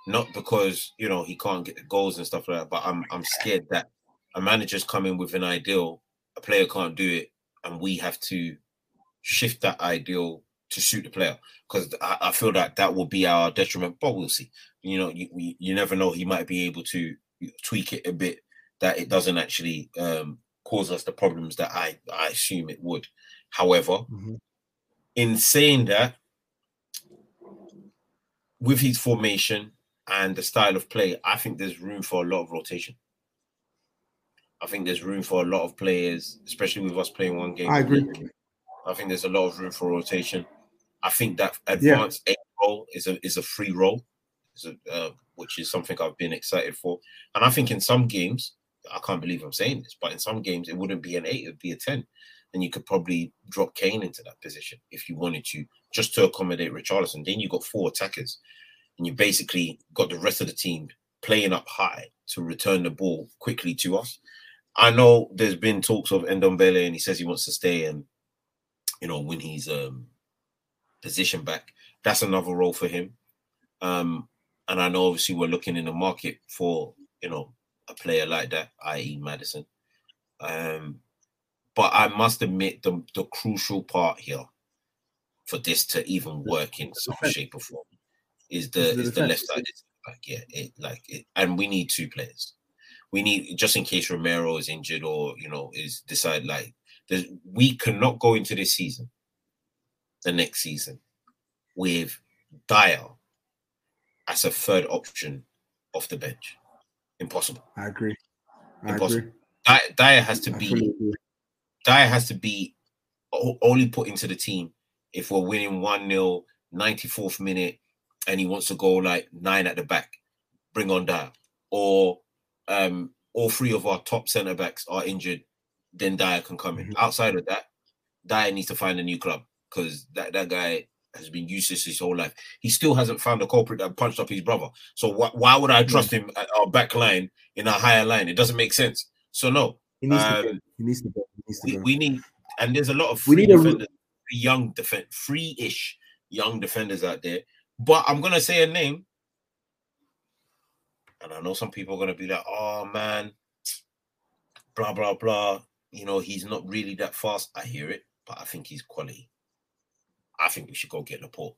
Not because you know he can't get the goals and stuff like that, but I'm I'm scared that a manager's coming with an ideal, a player can't do it, and we have to shift that ideal to suit the player because I, I, feel that that will be our detriment. But we'll see. You know, you you never know. He might be able to tweak it a bit that it doesn't actually um, cause us the problems that I I assume it would. However, mm-hmm. in saying that, with his formation and the style of play, I think there's room for a lot of rotation. I think there's room for a lot of players, especially with us playing one game. I agree. I think there's a lot of room for rotation. I think that advanced yeah. role is a is a free role, is a, uh, which is something I've been excited for. And I think in some games, I can't believe I'm saying this, but in some games it wouldn't be an eight, it'd be a ten, and you could probably drop Kane into that position if you wanted to, just to accommodate Richarlison. Then you've got four attackers. and you basically got the rest of the team playing up high to return the ball quickly to us. I know there's been talks of Ndombele, and he says he wants to stay and you know when he's um position back. That's another role for him. Um, and I know obviously we're looking in the market for you know a player like that, i.e. Maddison. Um, but I must admit the the crucial part here for this to even work in some shape or form is the is the left side. Like yeah, it like it, and we need two players. We need just in case Romero is injured or you know is decide like we cannot go into this season, the next season, with Dier as a third option off the bench. Impossible. I agree. I Impossible. Agree. Dier has to be Dier has to be only put into the team if we're winning 1 0, 94th minute, and he wants to go like nine at the back, bring on Dier. Or um, all three of our top centre backs are injured, then Dier can come in. Mm-hmm. Outside of that, Dier needs to find a new club because that, that guy has been useless his whole life. He still hasn't found a culprit that punched up his brother. So wh- why would I mm. trust him at our back line in a higher line? It doesn't make sense. So no. He needs, um, to, go. He needs to go. He needs to we, we need, and there's a lot of free we need a... young defend, free-ish young defenders out there. But I'm gonna say a name, and I know some people are gonna be like, "Oh man, blah blah blah." You know, he's not really that fast. I hear it, but I think he's quality. I think we should go get Laporte.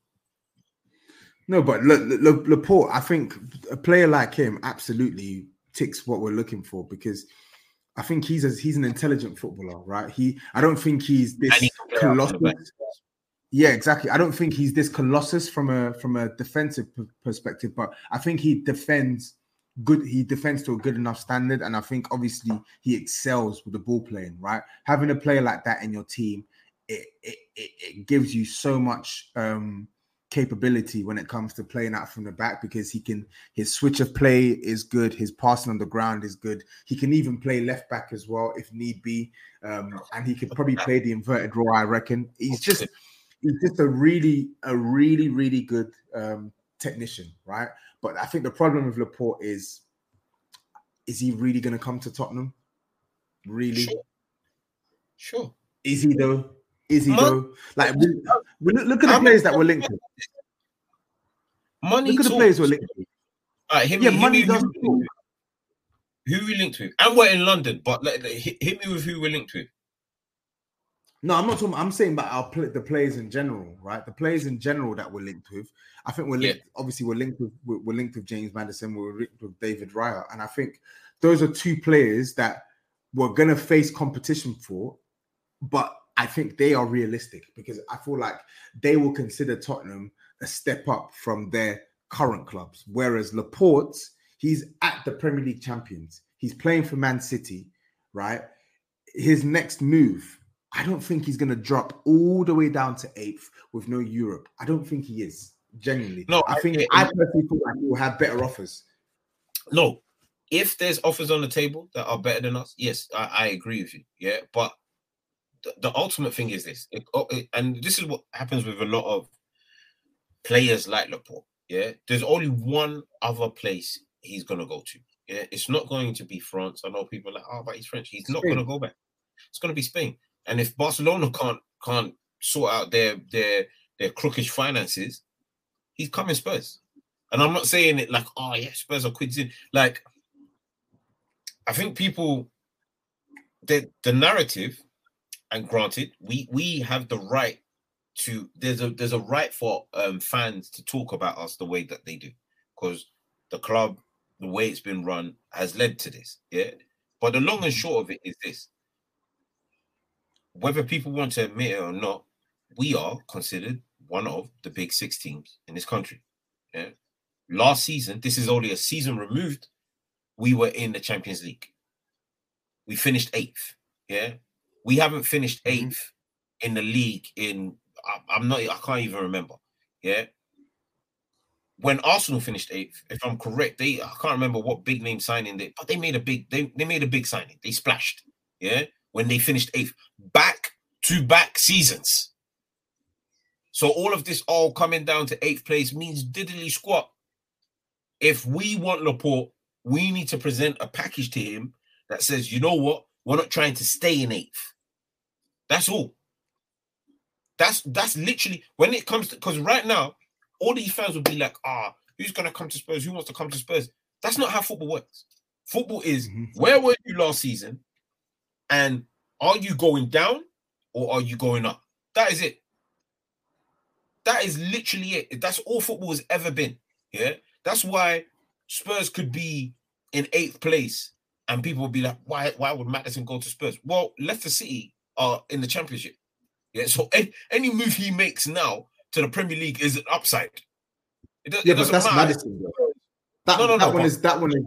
No, but Laporte, I think a player like him absolutely ticks what we're looking for because I think he's a, he's an intelligent footballer, right? He I don't think he's this colossus. Yeah, exactly. I don't think he's this colossus from a from a defensive p- perspective, but I think he defends good. He defends to a good enough standard, and I think obviously he excels with the ball playing. Right, having a player like that in your team it, it, it gives you so much um, capability when it comes to playing out from the back because he can his switch of play is good his passing on the ground is good. He can even play left back as well if need be um, and he could probably play the inverted row i reckon. He's just he's just a really a really really good um, technician right? But i think the problem with laporte is is he really going to come to tottenham? Really? Sure. sure. Is he though is he though? Like, look, at the players that were linked to. Money. Look at the players we're linked to. All right, hit yeah, me, money does. Who, who we linked with? And we're in London, but like, hit, me with who we're linked with. No, I'm not talking. I'm saying about our play, the players in general, right? The players in general that we're linked with. I think we're linked. Yeah. Obviously, we're linked with we're, we're, linked with James Maddison. We're linked with David Raya, and I think those are two players that we're gonna face competition for. But I think they are realistic because I feel like they will consider Tottenham a step up from their current clubs. Whereas Laporte, he's at the Premier League champions. He's playing for Man City, right? His next move, I don't think he's going to drop all the way down to eighth with no Europe. I don't think he is genuinely. No, I think I, I personally feel like he will have better offers. No, if there's offers on the table that are better than us, yes, I, I agree with you. Yeah, but the, ultimate thing is this, it, oh, it, and this is what happens with a lot of players like Laporte. Yeah, there's only one other place he's gonna go to. Yeah, it's not going to be France. I know people like, oh, but he's French. He's not gonna go back. It's gonna be Spain. And if Barcelona can't can't sort out their their their crookish finances, he's coming Spurs. And I'm not saying it like, oh yeah, Spurs are quids Like, I think people the the narrative and granted, we we have the right to there's a there's a right for um, fans to talk about us the way that they do. Because the club the way it's been run has led to this yeah? But the long and mm-hmm. short of it is this. Whether people want to admit it or not we are considered one of the big six teams in this country yeah? Last season this is only a season removed we were in the champions league. We finished eighth yeah we haven't finished 8th mm-hmm. in the league in I, am not I can't even remember. Yeah. When Arsenal finished eighth, if I'm correct, they I can't remember what big name signing they but they made a big they, they made a big signing. They splashed. Yeah. When they finished eighth, back to back seasons. So all of this all coming down to eighth place means diddly squat if we want Laporte, we need to present a package to him that says, you know what, we're not trying to stay in eighth. That's all. That's that's literally when it comes to because right now, all these fans will be like, ah, who's gonna come to Spurs? Who wants to come to Spurs? That's not how football works. Football is mm-hmm. where were you last season? And are you going down or are you going up? That is it. That is literally it. That's all football has ever been. Yeah. That's why Spurs could be in eighth place and people would be like, why, why would Maddison go to Spurs? Well, Leicester City are in the championship. Yeah. So any, any move he makes now to the Premier League is an upside. It, yeah, it but that's matter. Maddison. That, no, no, that no, one is that one is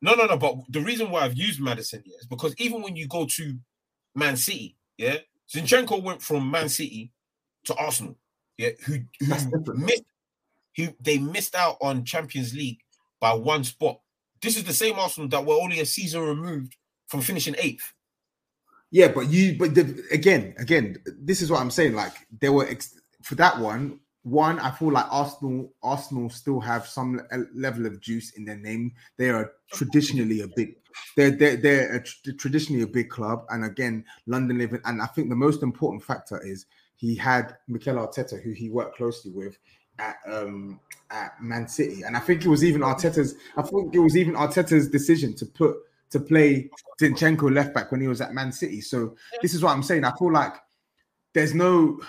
no, no, no. But the reason why I've used Maddison yeah, is because even when you go to Man City, yeah, Zinchenko went from Man City to Arsenal, yeah, who, who missed, who they missed out on Champions League by one spot. This is the same Arsenal that were only a season removed from finishing eighth. Yeah, but you, but the, again, again, this is what I'm saying. Like there were ex- for that one, one, I feel like Arsenal Arsenal still have some level of juice in their name. They are traditionally a big they're they're, they're a, traditionally a big club, and again, London living. And I think the most important factor is he had Mikel Arteta, who he worked closely with at um at Man City, and I think it was even Arteta's. I think it was even Arteta's decision to put to play Zinchenko left back when he was at Man City. So this is what I'm saying. I feel like there's no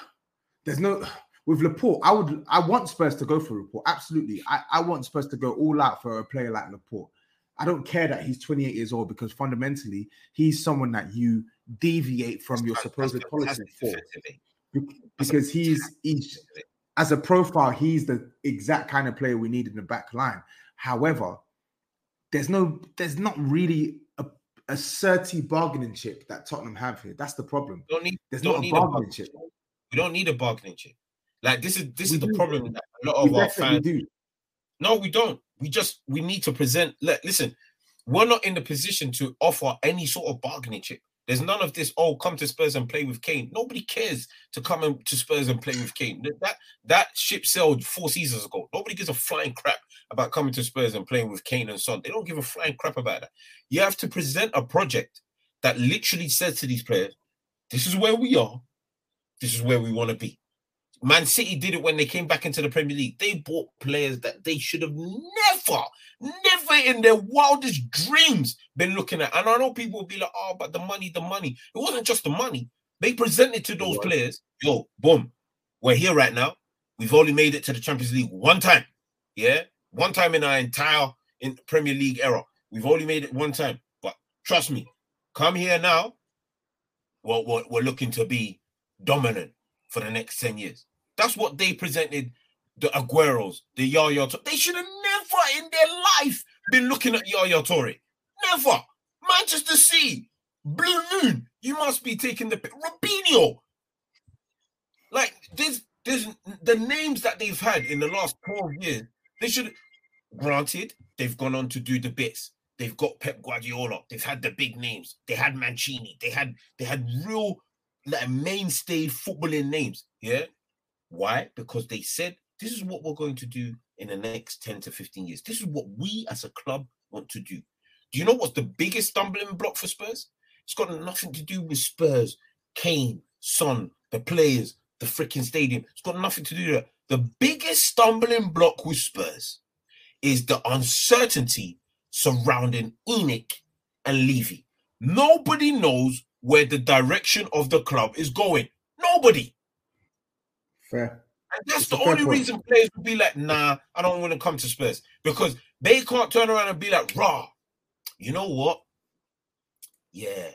there's no with Laporte, I would I want Spurs to go for Laporte. Absolutely. I, I want Spurs to go all out for a player like Laporte. I don't care that he's 28 years old because fundamentally he's someone that you deviate from your supposed policy for. Because he's he's as a profile, he's the exact kind of player we need in the back line. However, there's no there's not really a, a certy bargaining chip that Tottenham have here. That's the problem. Don't need, there's don't not a bargaining a chip. We don't need a bargaining chip. Like this is this we is do. the problem that a lot of we our fans do. No, we don't. We just we need to present. Let listen, we're not in the position to offer any sort of bargaining chip. There's none of this. Oh, come to Spurs and play with Kane. Nobody cares to come to Spurs and play with Kane. That that ship sailed four seasons ago. Nobody gives a flying crap about coming to Spurs and playing with Kane and Son. They don't give a flying crap about that. You have to present a project that literally says to these players, "This is where we are. This is where we want to be." Man City did it when they came back into the Premier League. They bought players that they should have never, never in their wildest dreams been looking at. And I know people will be like, oh, but the money, the money. It wasn't just the money. They presented to those players, yo, boom, we're here right now. We've only made it to the Champions League one time. Yeah. One time in our entire in Premier League era. We've only made it one time. But trust me, come here now. We're, we're looking to be dominant for the next 10 years. That's what they presented the Agueros, the Yaya They should have never in their life been looking at Yaya Toure. Never. Manchester City, Blue Moon, you must be taking the Robinho. Like there's there's the names that they've had in the last 12 years. They should granted they've gone on to do the bits. They've got Pep Guardiola. They've had the big names. They had Mancini. They had they had real like mainstay footballing names. Yeah. Why? Because they said this is what we're going to do in the next 10 to 15 years. This is what we as a club want to do. Do you know what's the biggest stumbling block for Spurs? It's got nothing to do with Spurs, Kane, Son, the players, the freaking stadium. It's got nothing to do with that. The biggest stumbling block with Spurs is the uncertainty surrounding ENIC and Levy. Nobody knows where the direction of the club is going. Nobody. Fair. And that's the only reason players would be like, nah, I don't want to come to Spurs. Because they can't turn around and be like, raw, you know what? Yeah,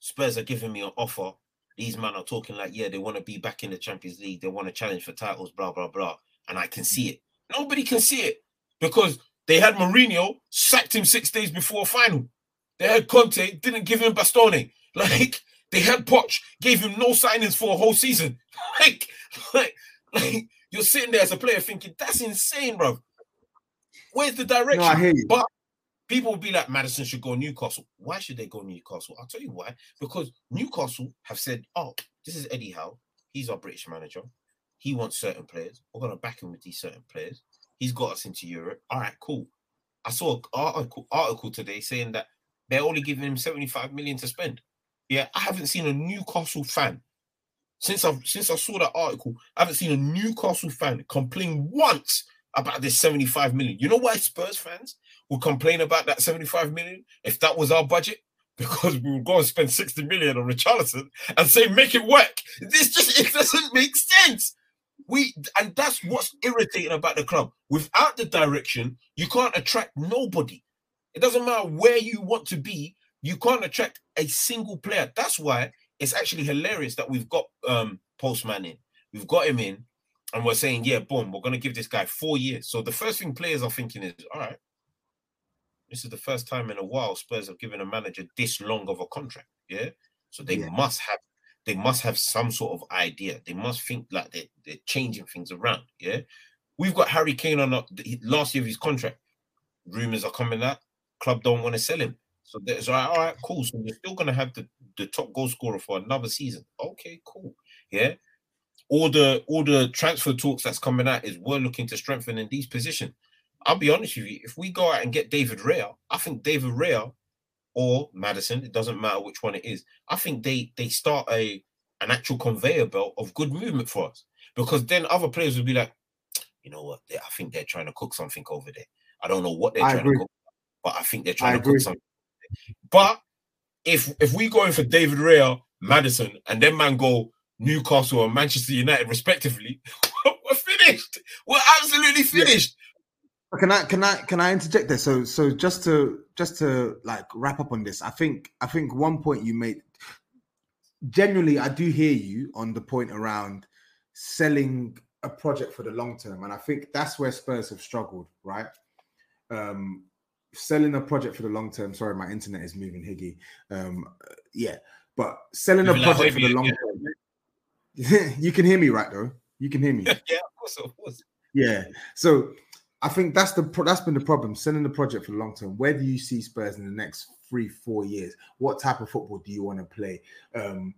Spurs are giving me an offer. These men are talking like, yeah, they want to be back in the Champions League. They want to challenge for titles, blah, blah, blah. And I can see it. Nobody can see it because they had Mourinho, sacked him six days before a final. They had Conte, didn't give him Bastoni. Like, they had Poch, gave him no signings for a whole season. Like, like, like you're sitting there as a player thinking, that's insane, bro. Where's the direction? No, I hear you. But people will be like, Maddison should go Newcastle. Why should they go Newcastle? I'll tell you why. Because Newcastle have said, oh, this is Eddie Howe. He's our British manager. He wants certain players. We're going to back him with these certain players. He's got us into Europe. All right, cool. I saw an article, article today saying that they're only giving him 75 million to spend. Yeah, I haven't seen a Newcastle fan since I since I saw that article. I haven't seen a Newcastle fan complain once about this 75 million. You know why Spurs fans would complain about that 75 million if that was our budget? Because we would go and spend 60 million on Richarlison and say, make it work. This just it doesn't make sense. We and that's what's irritating about the club. Without the direction, you can't attract nobody. It doesn't matter where you want to be, you can't attract a single player. That's why it's actually hilarious that we've got um Postman in. We've got him in, and we're saying, yeah, boom, we're gonna give this guy four years. So the first thing players are thinking is, all right, this is the first time in a while Spurs have given a manager this long of a contract. Yeah. So they yeah. must have they must have some sort of idea. They must think like they're, they're changing things around. Yeah. We've got Harry Kane on the last year of his contract. Rumors are coming out. Club don't want to sell him. So there's all right, cool. So you're still gonna have the, the top goal scorer for another season. Okay, cool. Yeah. All the all the transfer talks that's coming out is we're looking to strengthen in these positions. I'll be honest with you. If we go out and get David Raya, I think David Raya or Maddison, it doesn't matter which one it is. I think they they start a an actual conveyor belt of good movement for us because then other players will be like, you know what? I think they're trying to cook something over there. I don't know what they're I trying agree. to cook, but I think they're trying I to agree. cook something. But if if we go in for David Raya, Maddison, and then man go Newcastle or Manchester United respectively, we're finished. We're absolutely finished. Can I can I can I interject there? So so just to just to like wrap up on this, I think I think one point you made genuinely I do hear you on the point around selling a project for the long term, and I think that's where Spurs have struggled, right? Um, selling a project for the long term. Sorry, my internet is moving, Higgy. Um, yeah, but selling a project for the long term. you can hear me, right? Though you can hear me. yeah, of course, of course. Yeah. So I think that's the that's been the problem. Sending the project for the long term. Where do you see Spurs in the next three, four years? What type of football do you want to play? Um,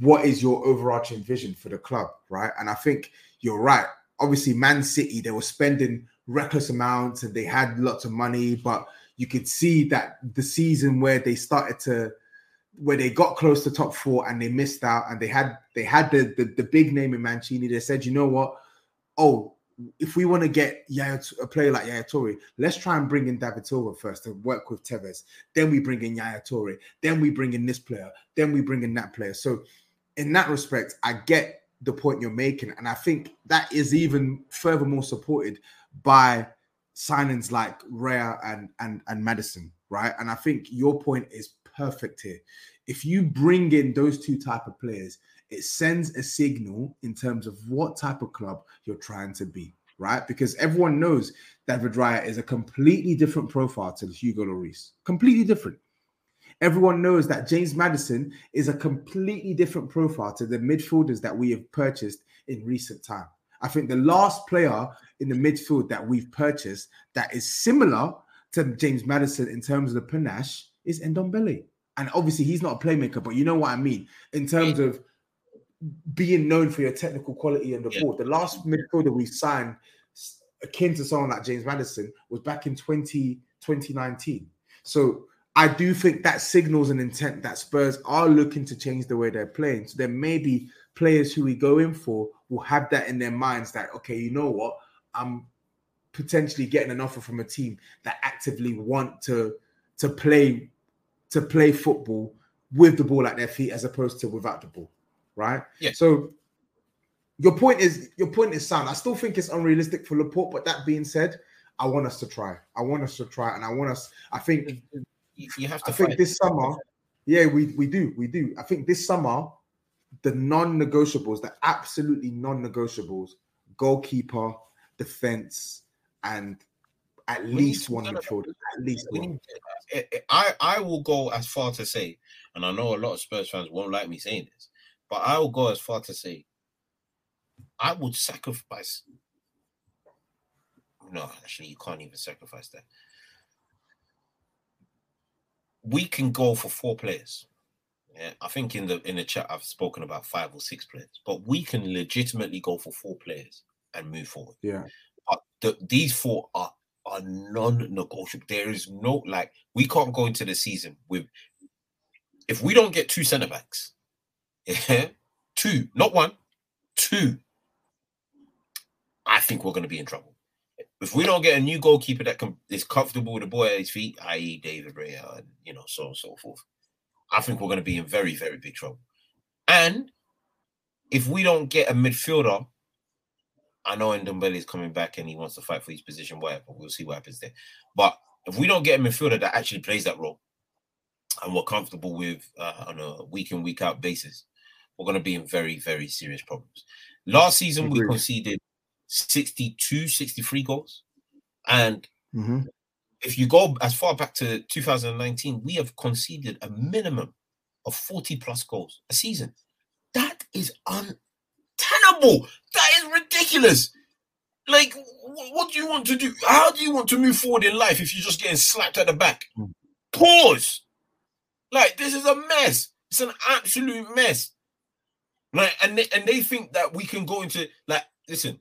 what is your overarching vision for the club, right? And I think you're right. Obviously, Man City they were spending reckless amounts and they had lots of money, but you could see that the season where they started to where they got close to top four and they missed out and they had they had the the, the big name in Mancini. They said, you know what? Oh, if we want to get Yaya, a player like Yaya Toure, let's try and bring in David Silva first to work with Tevez. Then we bring in Yaya Toure. Then we bring in this player. Then we bring in that player. So, in that respect, I get the point you're making, and I think that is even furthermore supported by signings like Raya and and and Maddison, right? And I think your point is perfect here. If you bring in those two type of players, it sends a signal in terms of what type of club you're trying to be, right? Because everyone knows David Raya is a completely different profile to Hugo Lloris, completely different. Everyone knows that James Maddison is a completely different profile to the midfielders that we have purchased in recent time. I think the last player in the midfield that we've purchased that is similar to James Maddison in terms of the panache is Ndombele. And obviously, he's not a playmaker, but you know what I mean in terms of being known for your technical quality and the yeah. ball. The last midfielder we signed, akin to someone like James Maddison, was back in 20, 2019. So I do think that signals an intent that Spurs are looking to change the way they're playing. So there may be players who we go in for will have that in their minds that, okay, you know what? I'm potentially getting an offer from a team that actively want to to play to play football with the ball at their feet as opposed to without the ball right? Yeah. So your point is your point is sound. I still think it's unrealistic for Laporte, but that being said, I want us to try. I want us to try, and I want us. I think you have to. I think this summer, yeah, we we do, we do. I think this summer, the non-negotiables, the absolutely non-negotiables, goalkeeper, defense, and at least one midfielder. At least one. I I will go as far to say, and I know a lot of Spurs fans won't like me saying this. But I will go as far to say I would sacrifice. No, actually, you can't even sacrifice that. We can go for four players. Yeah, I think in the in the chat I've spoken about five or six players, but we can legitimately go for four players and move forward. Yeah. But the, these four are are non-negotiable. There is no like we can't go into the season with if we don't get two centre backs, two, not one, two. I think we're going to be in trouble. If we don't get a new goalkeeper that can, is comfortable with the ball at his feet, i.e., David Raya, and you know, so on and so forth, I think we're going to be in very, very big trouble. And if we don't get a midfielder, I know Ndombele is coming back and he wants to fight for his position, whatever. We'll see what happens there. But if we don't get a midfielder that actually plays that role and we're comfortable with uh, on a week in, week out basis, we're going to be in very, very serious problems. Last season, we conceded 62, 63 goals. And mm-hmm. if you go as far back to 2019, we have conceded a minimum of 40 plus goals a season. That is untenable. That is ridiculous. Like, what do you want to do? How do you want to move forward in life if you're just getting slapped at the back? Hmm. Pause. Like, this is a mess. It's an absolute mess. Like, and they, and they think that we can go into like, listen,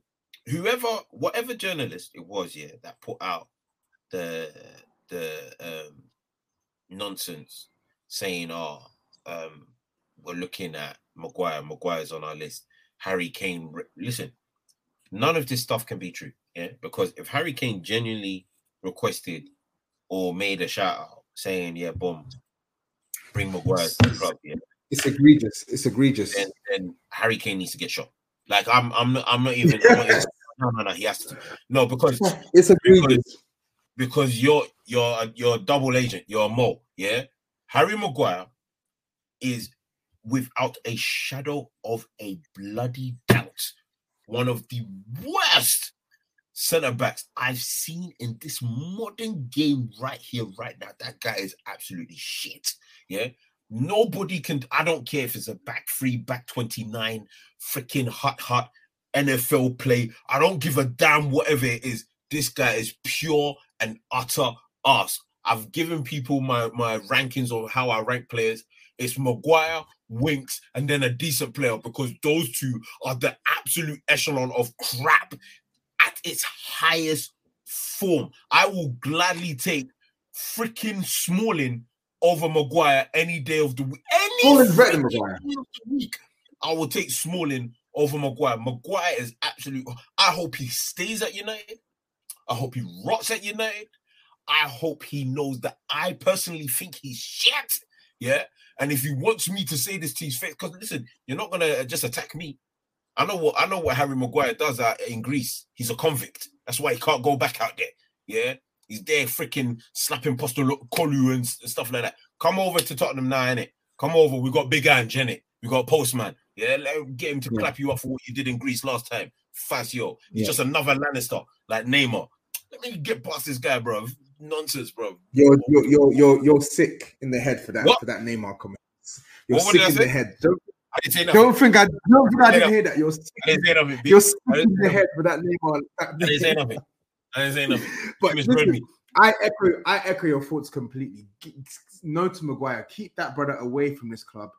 whoever, whatever journalist it was, yeah, that put out the the um nonsense saying, oh, um, we're looking at Maguire. Maguire's on our list. Harry Kane. Listen, none of this stuff can be true. Yeah, because if Harry Kane genuinely requested or made a shout out saying, "Yeah, boom, bring Maguire to the club," yeah, it's egregious. It's egregious. And, and Harry Kane needs to get shot. Like I'm, I'm not, I'm not even. I'm not even no, no, no. He has to. No, because it's egregious. Because, because you're you're you're a double agent. You're a mole. Yeah, Harry Maguire is without a shadow of a bloody doubt one of the worst center backs I've seen in this modern game right here, right now. That guy is absolutely shit. Yeah. Nobody can, I don't care if it's a back three, back 29, freaking hot, hot NFL play. I don't give a damn whatever it is. This guy is pure and utter ass. I've given people my, my rankings of how I rank players. It's Maguire, Winks, and then a decent player because those two are the absolute echelon of crap at its highest form. I will gladly take freaking Smalling over Maguire any day of the week. Any better than Maguire. week, I will take Smalling over Maguire. Maguire is absolute. I hope he stays at United. I hope he rots at United. I hope he knows that I personally think he's shit. Yeah. And if he wants me to say this to his face, because listen, you're not gonna uh, just attack me. I know what I know what Harry Maguire does out in Greece. He's a convict. That's why he can't go back out there. Yeah. He's there freaking slapping Postecoglou and stuff like that. Come over to Tottenham now, innit? Come over. We got Big Ange, innit? We got Postman. Yeah, let get him to yeah. clap you up for what you did in Greece last time. Fazio. He's yeah. just another Lannister, like Neymar. Let me get past this guy, bro. Nonsense, bro. You're you're you're you're, you're sick in the head for that what? for that Neymar comment. You're what sick in the head. Don't, I didn't say Don't think I don't think I, I didn't hear that. You're sick, I didn't say nothing. You're sick in the head for that Neymar. That I didn't say nothing. I didn't say nothing. but listen, I echo I echo your thoughts completely. No to Maguire. Keep that brother away from this club.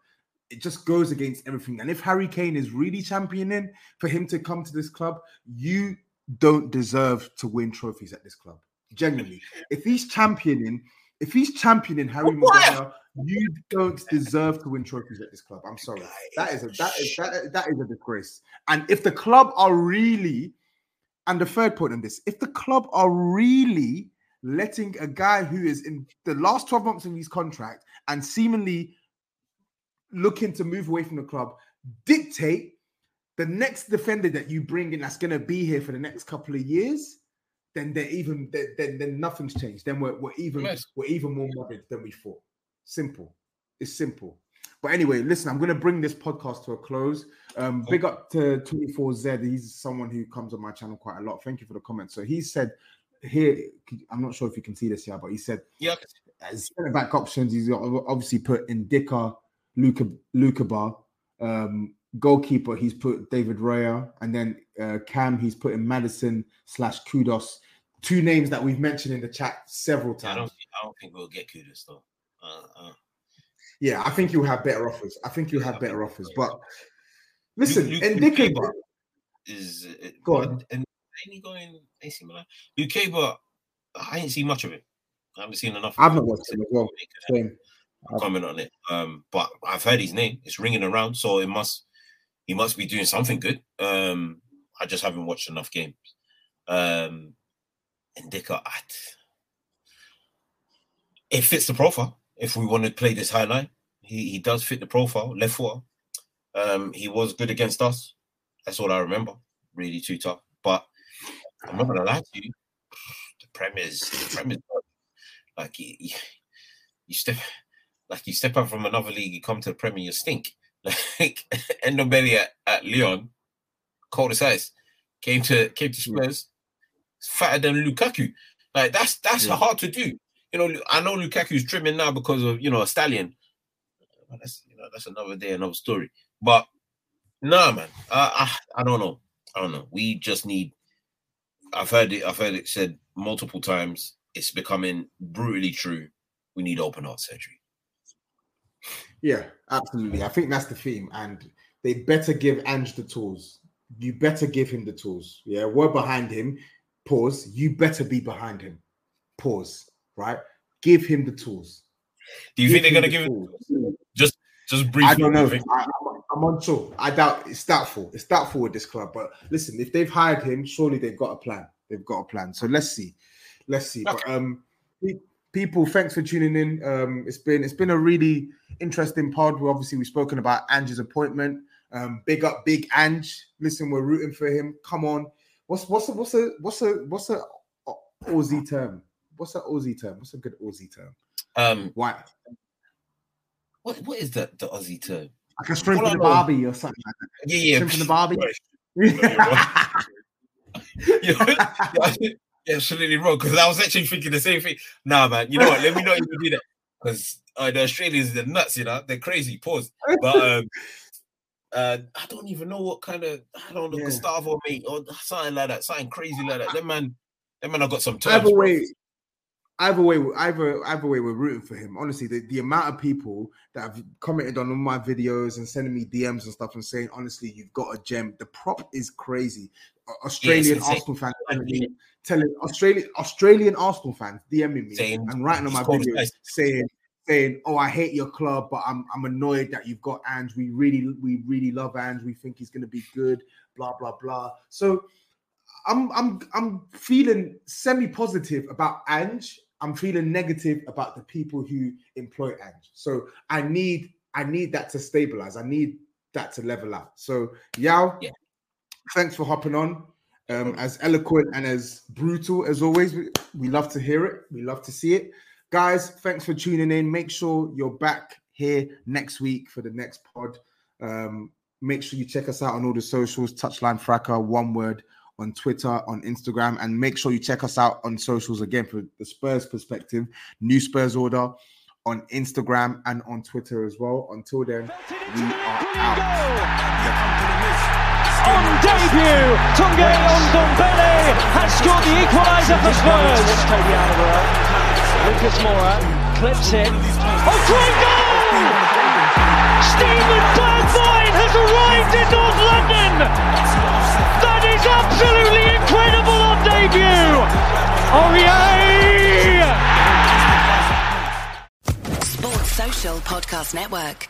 It just goes against everything. And if Harry Kane is really championing for him to come to this club, you don't deserve to win trophies at this club. Genuinely, if he's championing, if he's championing Harry Maguire, you don't deserve to win trophies at this club. I'm sorry. That is a that is that, that is a disgrace. And if the club are really, and the third point on this, if the club are really letting a guy who is in the last 12 months of his contract and seemingly looking to move away from the club dictate the next defender that you bring in that's going to be here for the next couple of years then they're even then then nothing's changed. Then we're, we're even yes. we're even more morbid than we thought. Simple. It's simple but anyway listen i'm going to bring this podcast to a close um big up to 24z he's someone who comes on my channel quite a lot thank you for the comment so he said here, I'm not sure if you can see this here, but he said, "Yeah, as centre back options, he's obviously put in Ndicka, Luca, Luca Bar, um, goalkeeper. He's put David Raya, and then uh, Cam. He's put in Maddison slash Kudus. Two names that we've mentioned in the chat several times. I don't, I don't think we'll get Kudus though. Uh, uh. Yeah, I think you'll have better offers. I think you'll have better offers. But listen, Luke, and Ndicka is uh, go on. And Ain't he going AC Milan? UK, but I ain't seen much of him. I haven't seen enough. I've not watched him as well. Same. Comment on it. Um, but I've heard his name. It's ringing around, so it must he must be doing something good. Um, I just haven't watched enough games. Um, Ndicka, I, it fits the profile. If we want to play this high line, he, he does fit the profile. Left foot. Um, he was good against us. That's all I remember. Really too tough. But I'm not gonna lie to you. The Premier's the Premier's like you, you step like you step up from another league, you come to the Premier, you stink. Like Ndombele at, at Lyon, cold as ice, came to came to Spurs, fatter than Lukaku. Like that's that's yeah. hard to do. You know, I know Lukaku's trimming now because of you know a stallion. That's you know that's another day, another story. But no, nah, man, uh, I I don't know. I don't know. We just need. I've heard it. I've heard it said multiple times. It's becoming brutally true. We need open heart surgery. Yeah, absolutely. I think that's the theme, and they better give Ange the tools. You better give him the tools. Yeah, we're behind him. Pause. You better be behind him. Pause. Right. Give him the tools. Do you give think they're going to give him just just briefly? I don't know. I, I'm unsure. I doubt it's doubtful. It's doubtful with this club. But listen, if they've hired him, surely they've got a plan. They've got a plan. So let's see. Let's see. Okay. But um, people, thanks for tuning in. Um, it's been it's been a really interesting pod. We obviously we've spoken about Ange's appointment. Um, big up, big Ange. Listen, we're rooting for him. Come on. What's what's a what's a what's a what's a Aussie term? What's an Aussie term? What's a good Aussie term? Um, why? What what is the the Aussie term? Like a shrimp in the barbie or something like that. Yeah, yeah. Shrimp in the barbie. Yeah, absolutely wrong because I was actually thinking the same thing. Nah, man, you know what? Let me not even do that because uh, the Australians they're nuts, you know, they're crazy. Pause. But um, uh, I don't even know what kind of I don't know yeah. Gustavo mate or something like that, something crazy like that. That man, that man, I got some terms. Either way, either way, either either way, we're rooting for him. Honestly, the, the amount of people that have commented on all my videos and sending me DMs and stuff and saying, honestly, you've got a gem. The prop is crazy. Australian Arsenal fans telling telling Australian Australian Arsenal fans DMing me saying, and writing on my videos saying saying, "Oh, I hate your club, but I'm I'm annoyed that you've got Ange. We really we really love Ange. We think he's going to be good. Blah blah blah." So I'm I'm I'm feeling semi positive about Ange. I'm feeling negative about the people who employ Ange. So I need I need that to stabilize. I need that to level out. So Yaw, yeah. thanks for hopping on. Um, as eloquent and as brutal as always, we, we love to hear it. We love to see it. Guys, thanks for tuning in. Make sure you're back here next week for the next pod. Um, make sure you check us out on all the socials, Touchline Fracas, one word on Twitter, on Instagram, and make sure you check us out on socials again for the Spurs perspective, New Spurs Order on Instagram and on Twitter as well. Until then, we are out on debut. Tanguy Ndombele has scored the equaliser for Spurs. Lucas Moura clips it. Oh, great goal! Steven Bergwijn has arrived in North London. That is absolutely incredible on debut. Oh, yeah! Sports Social Podcast Network.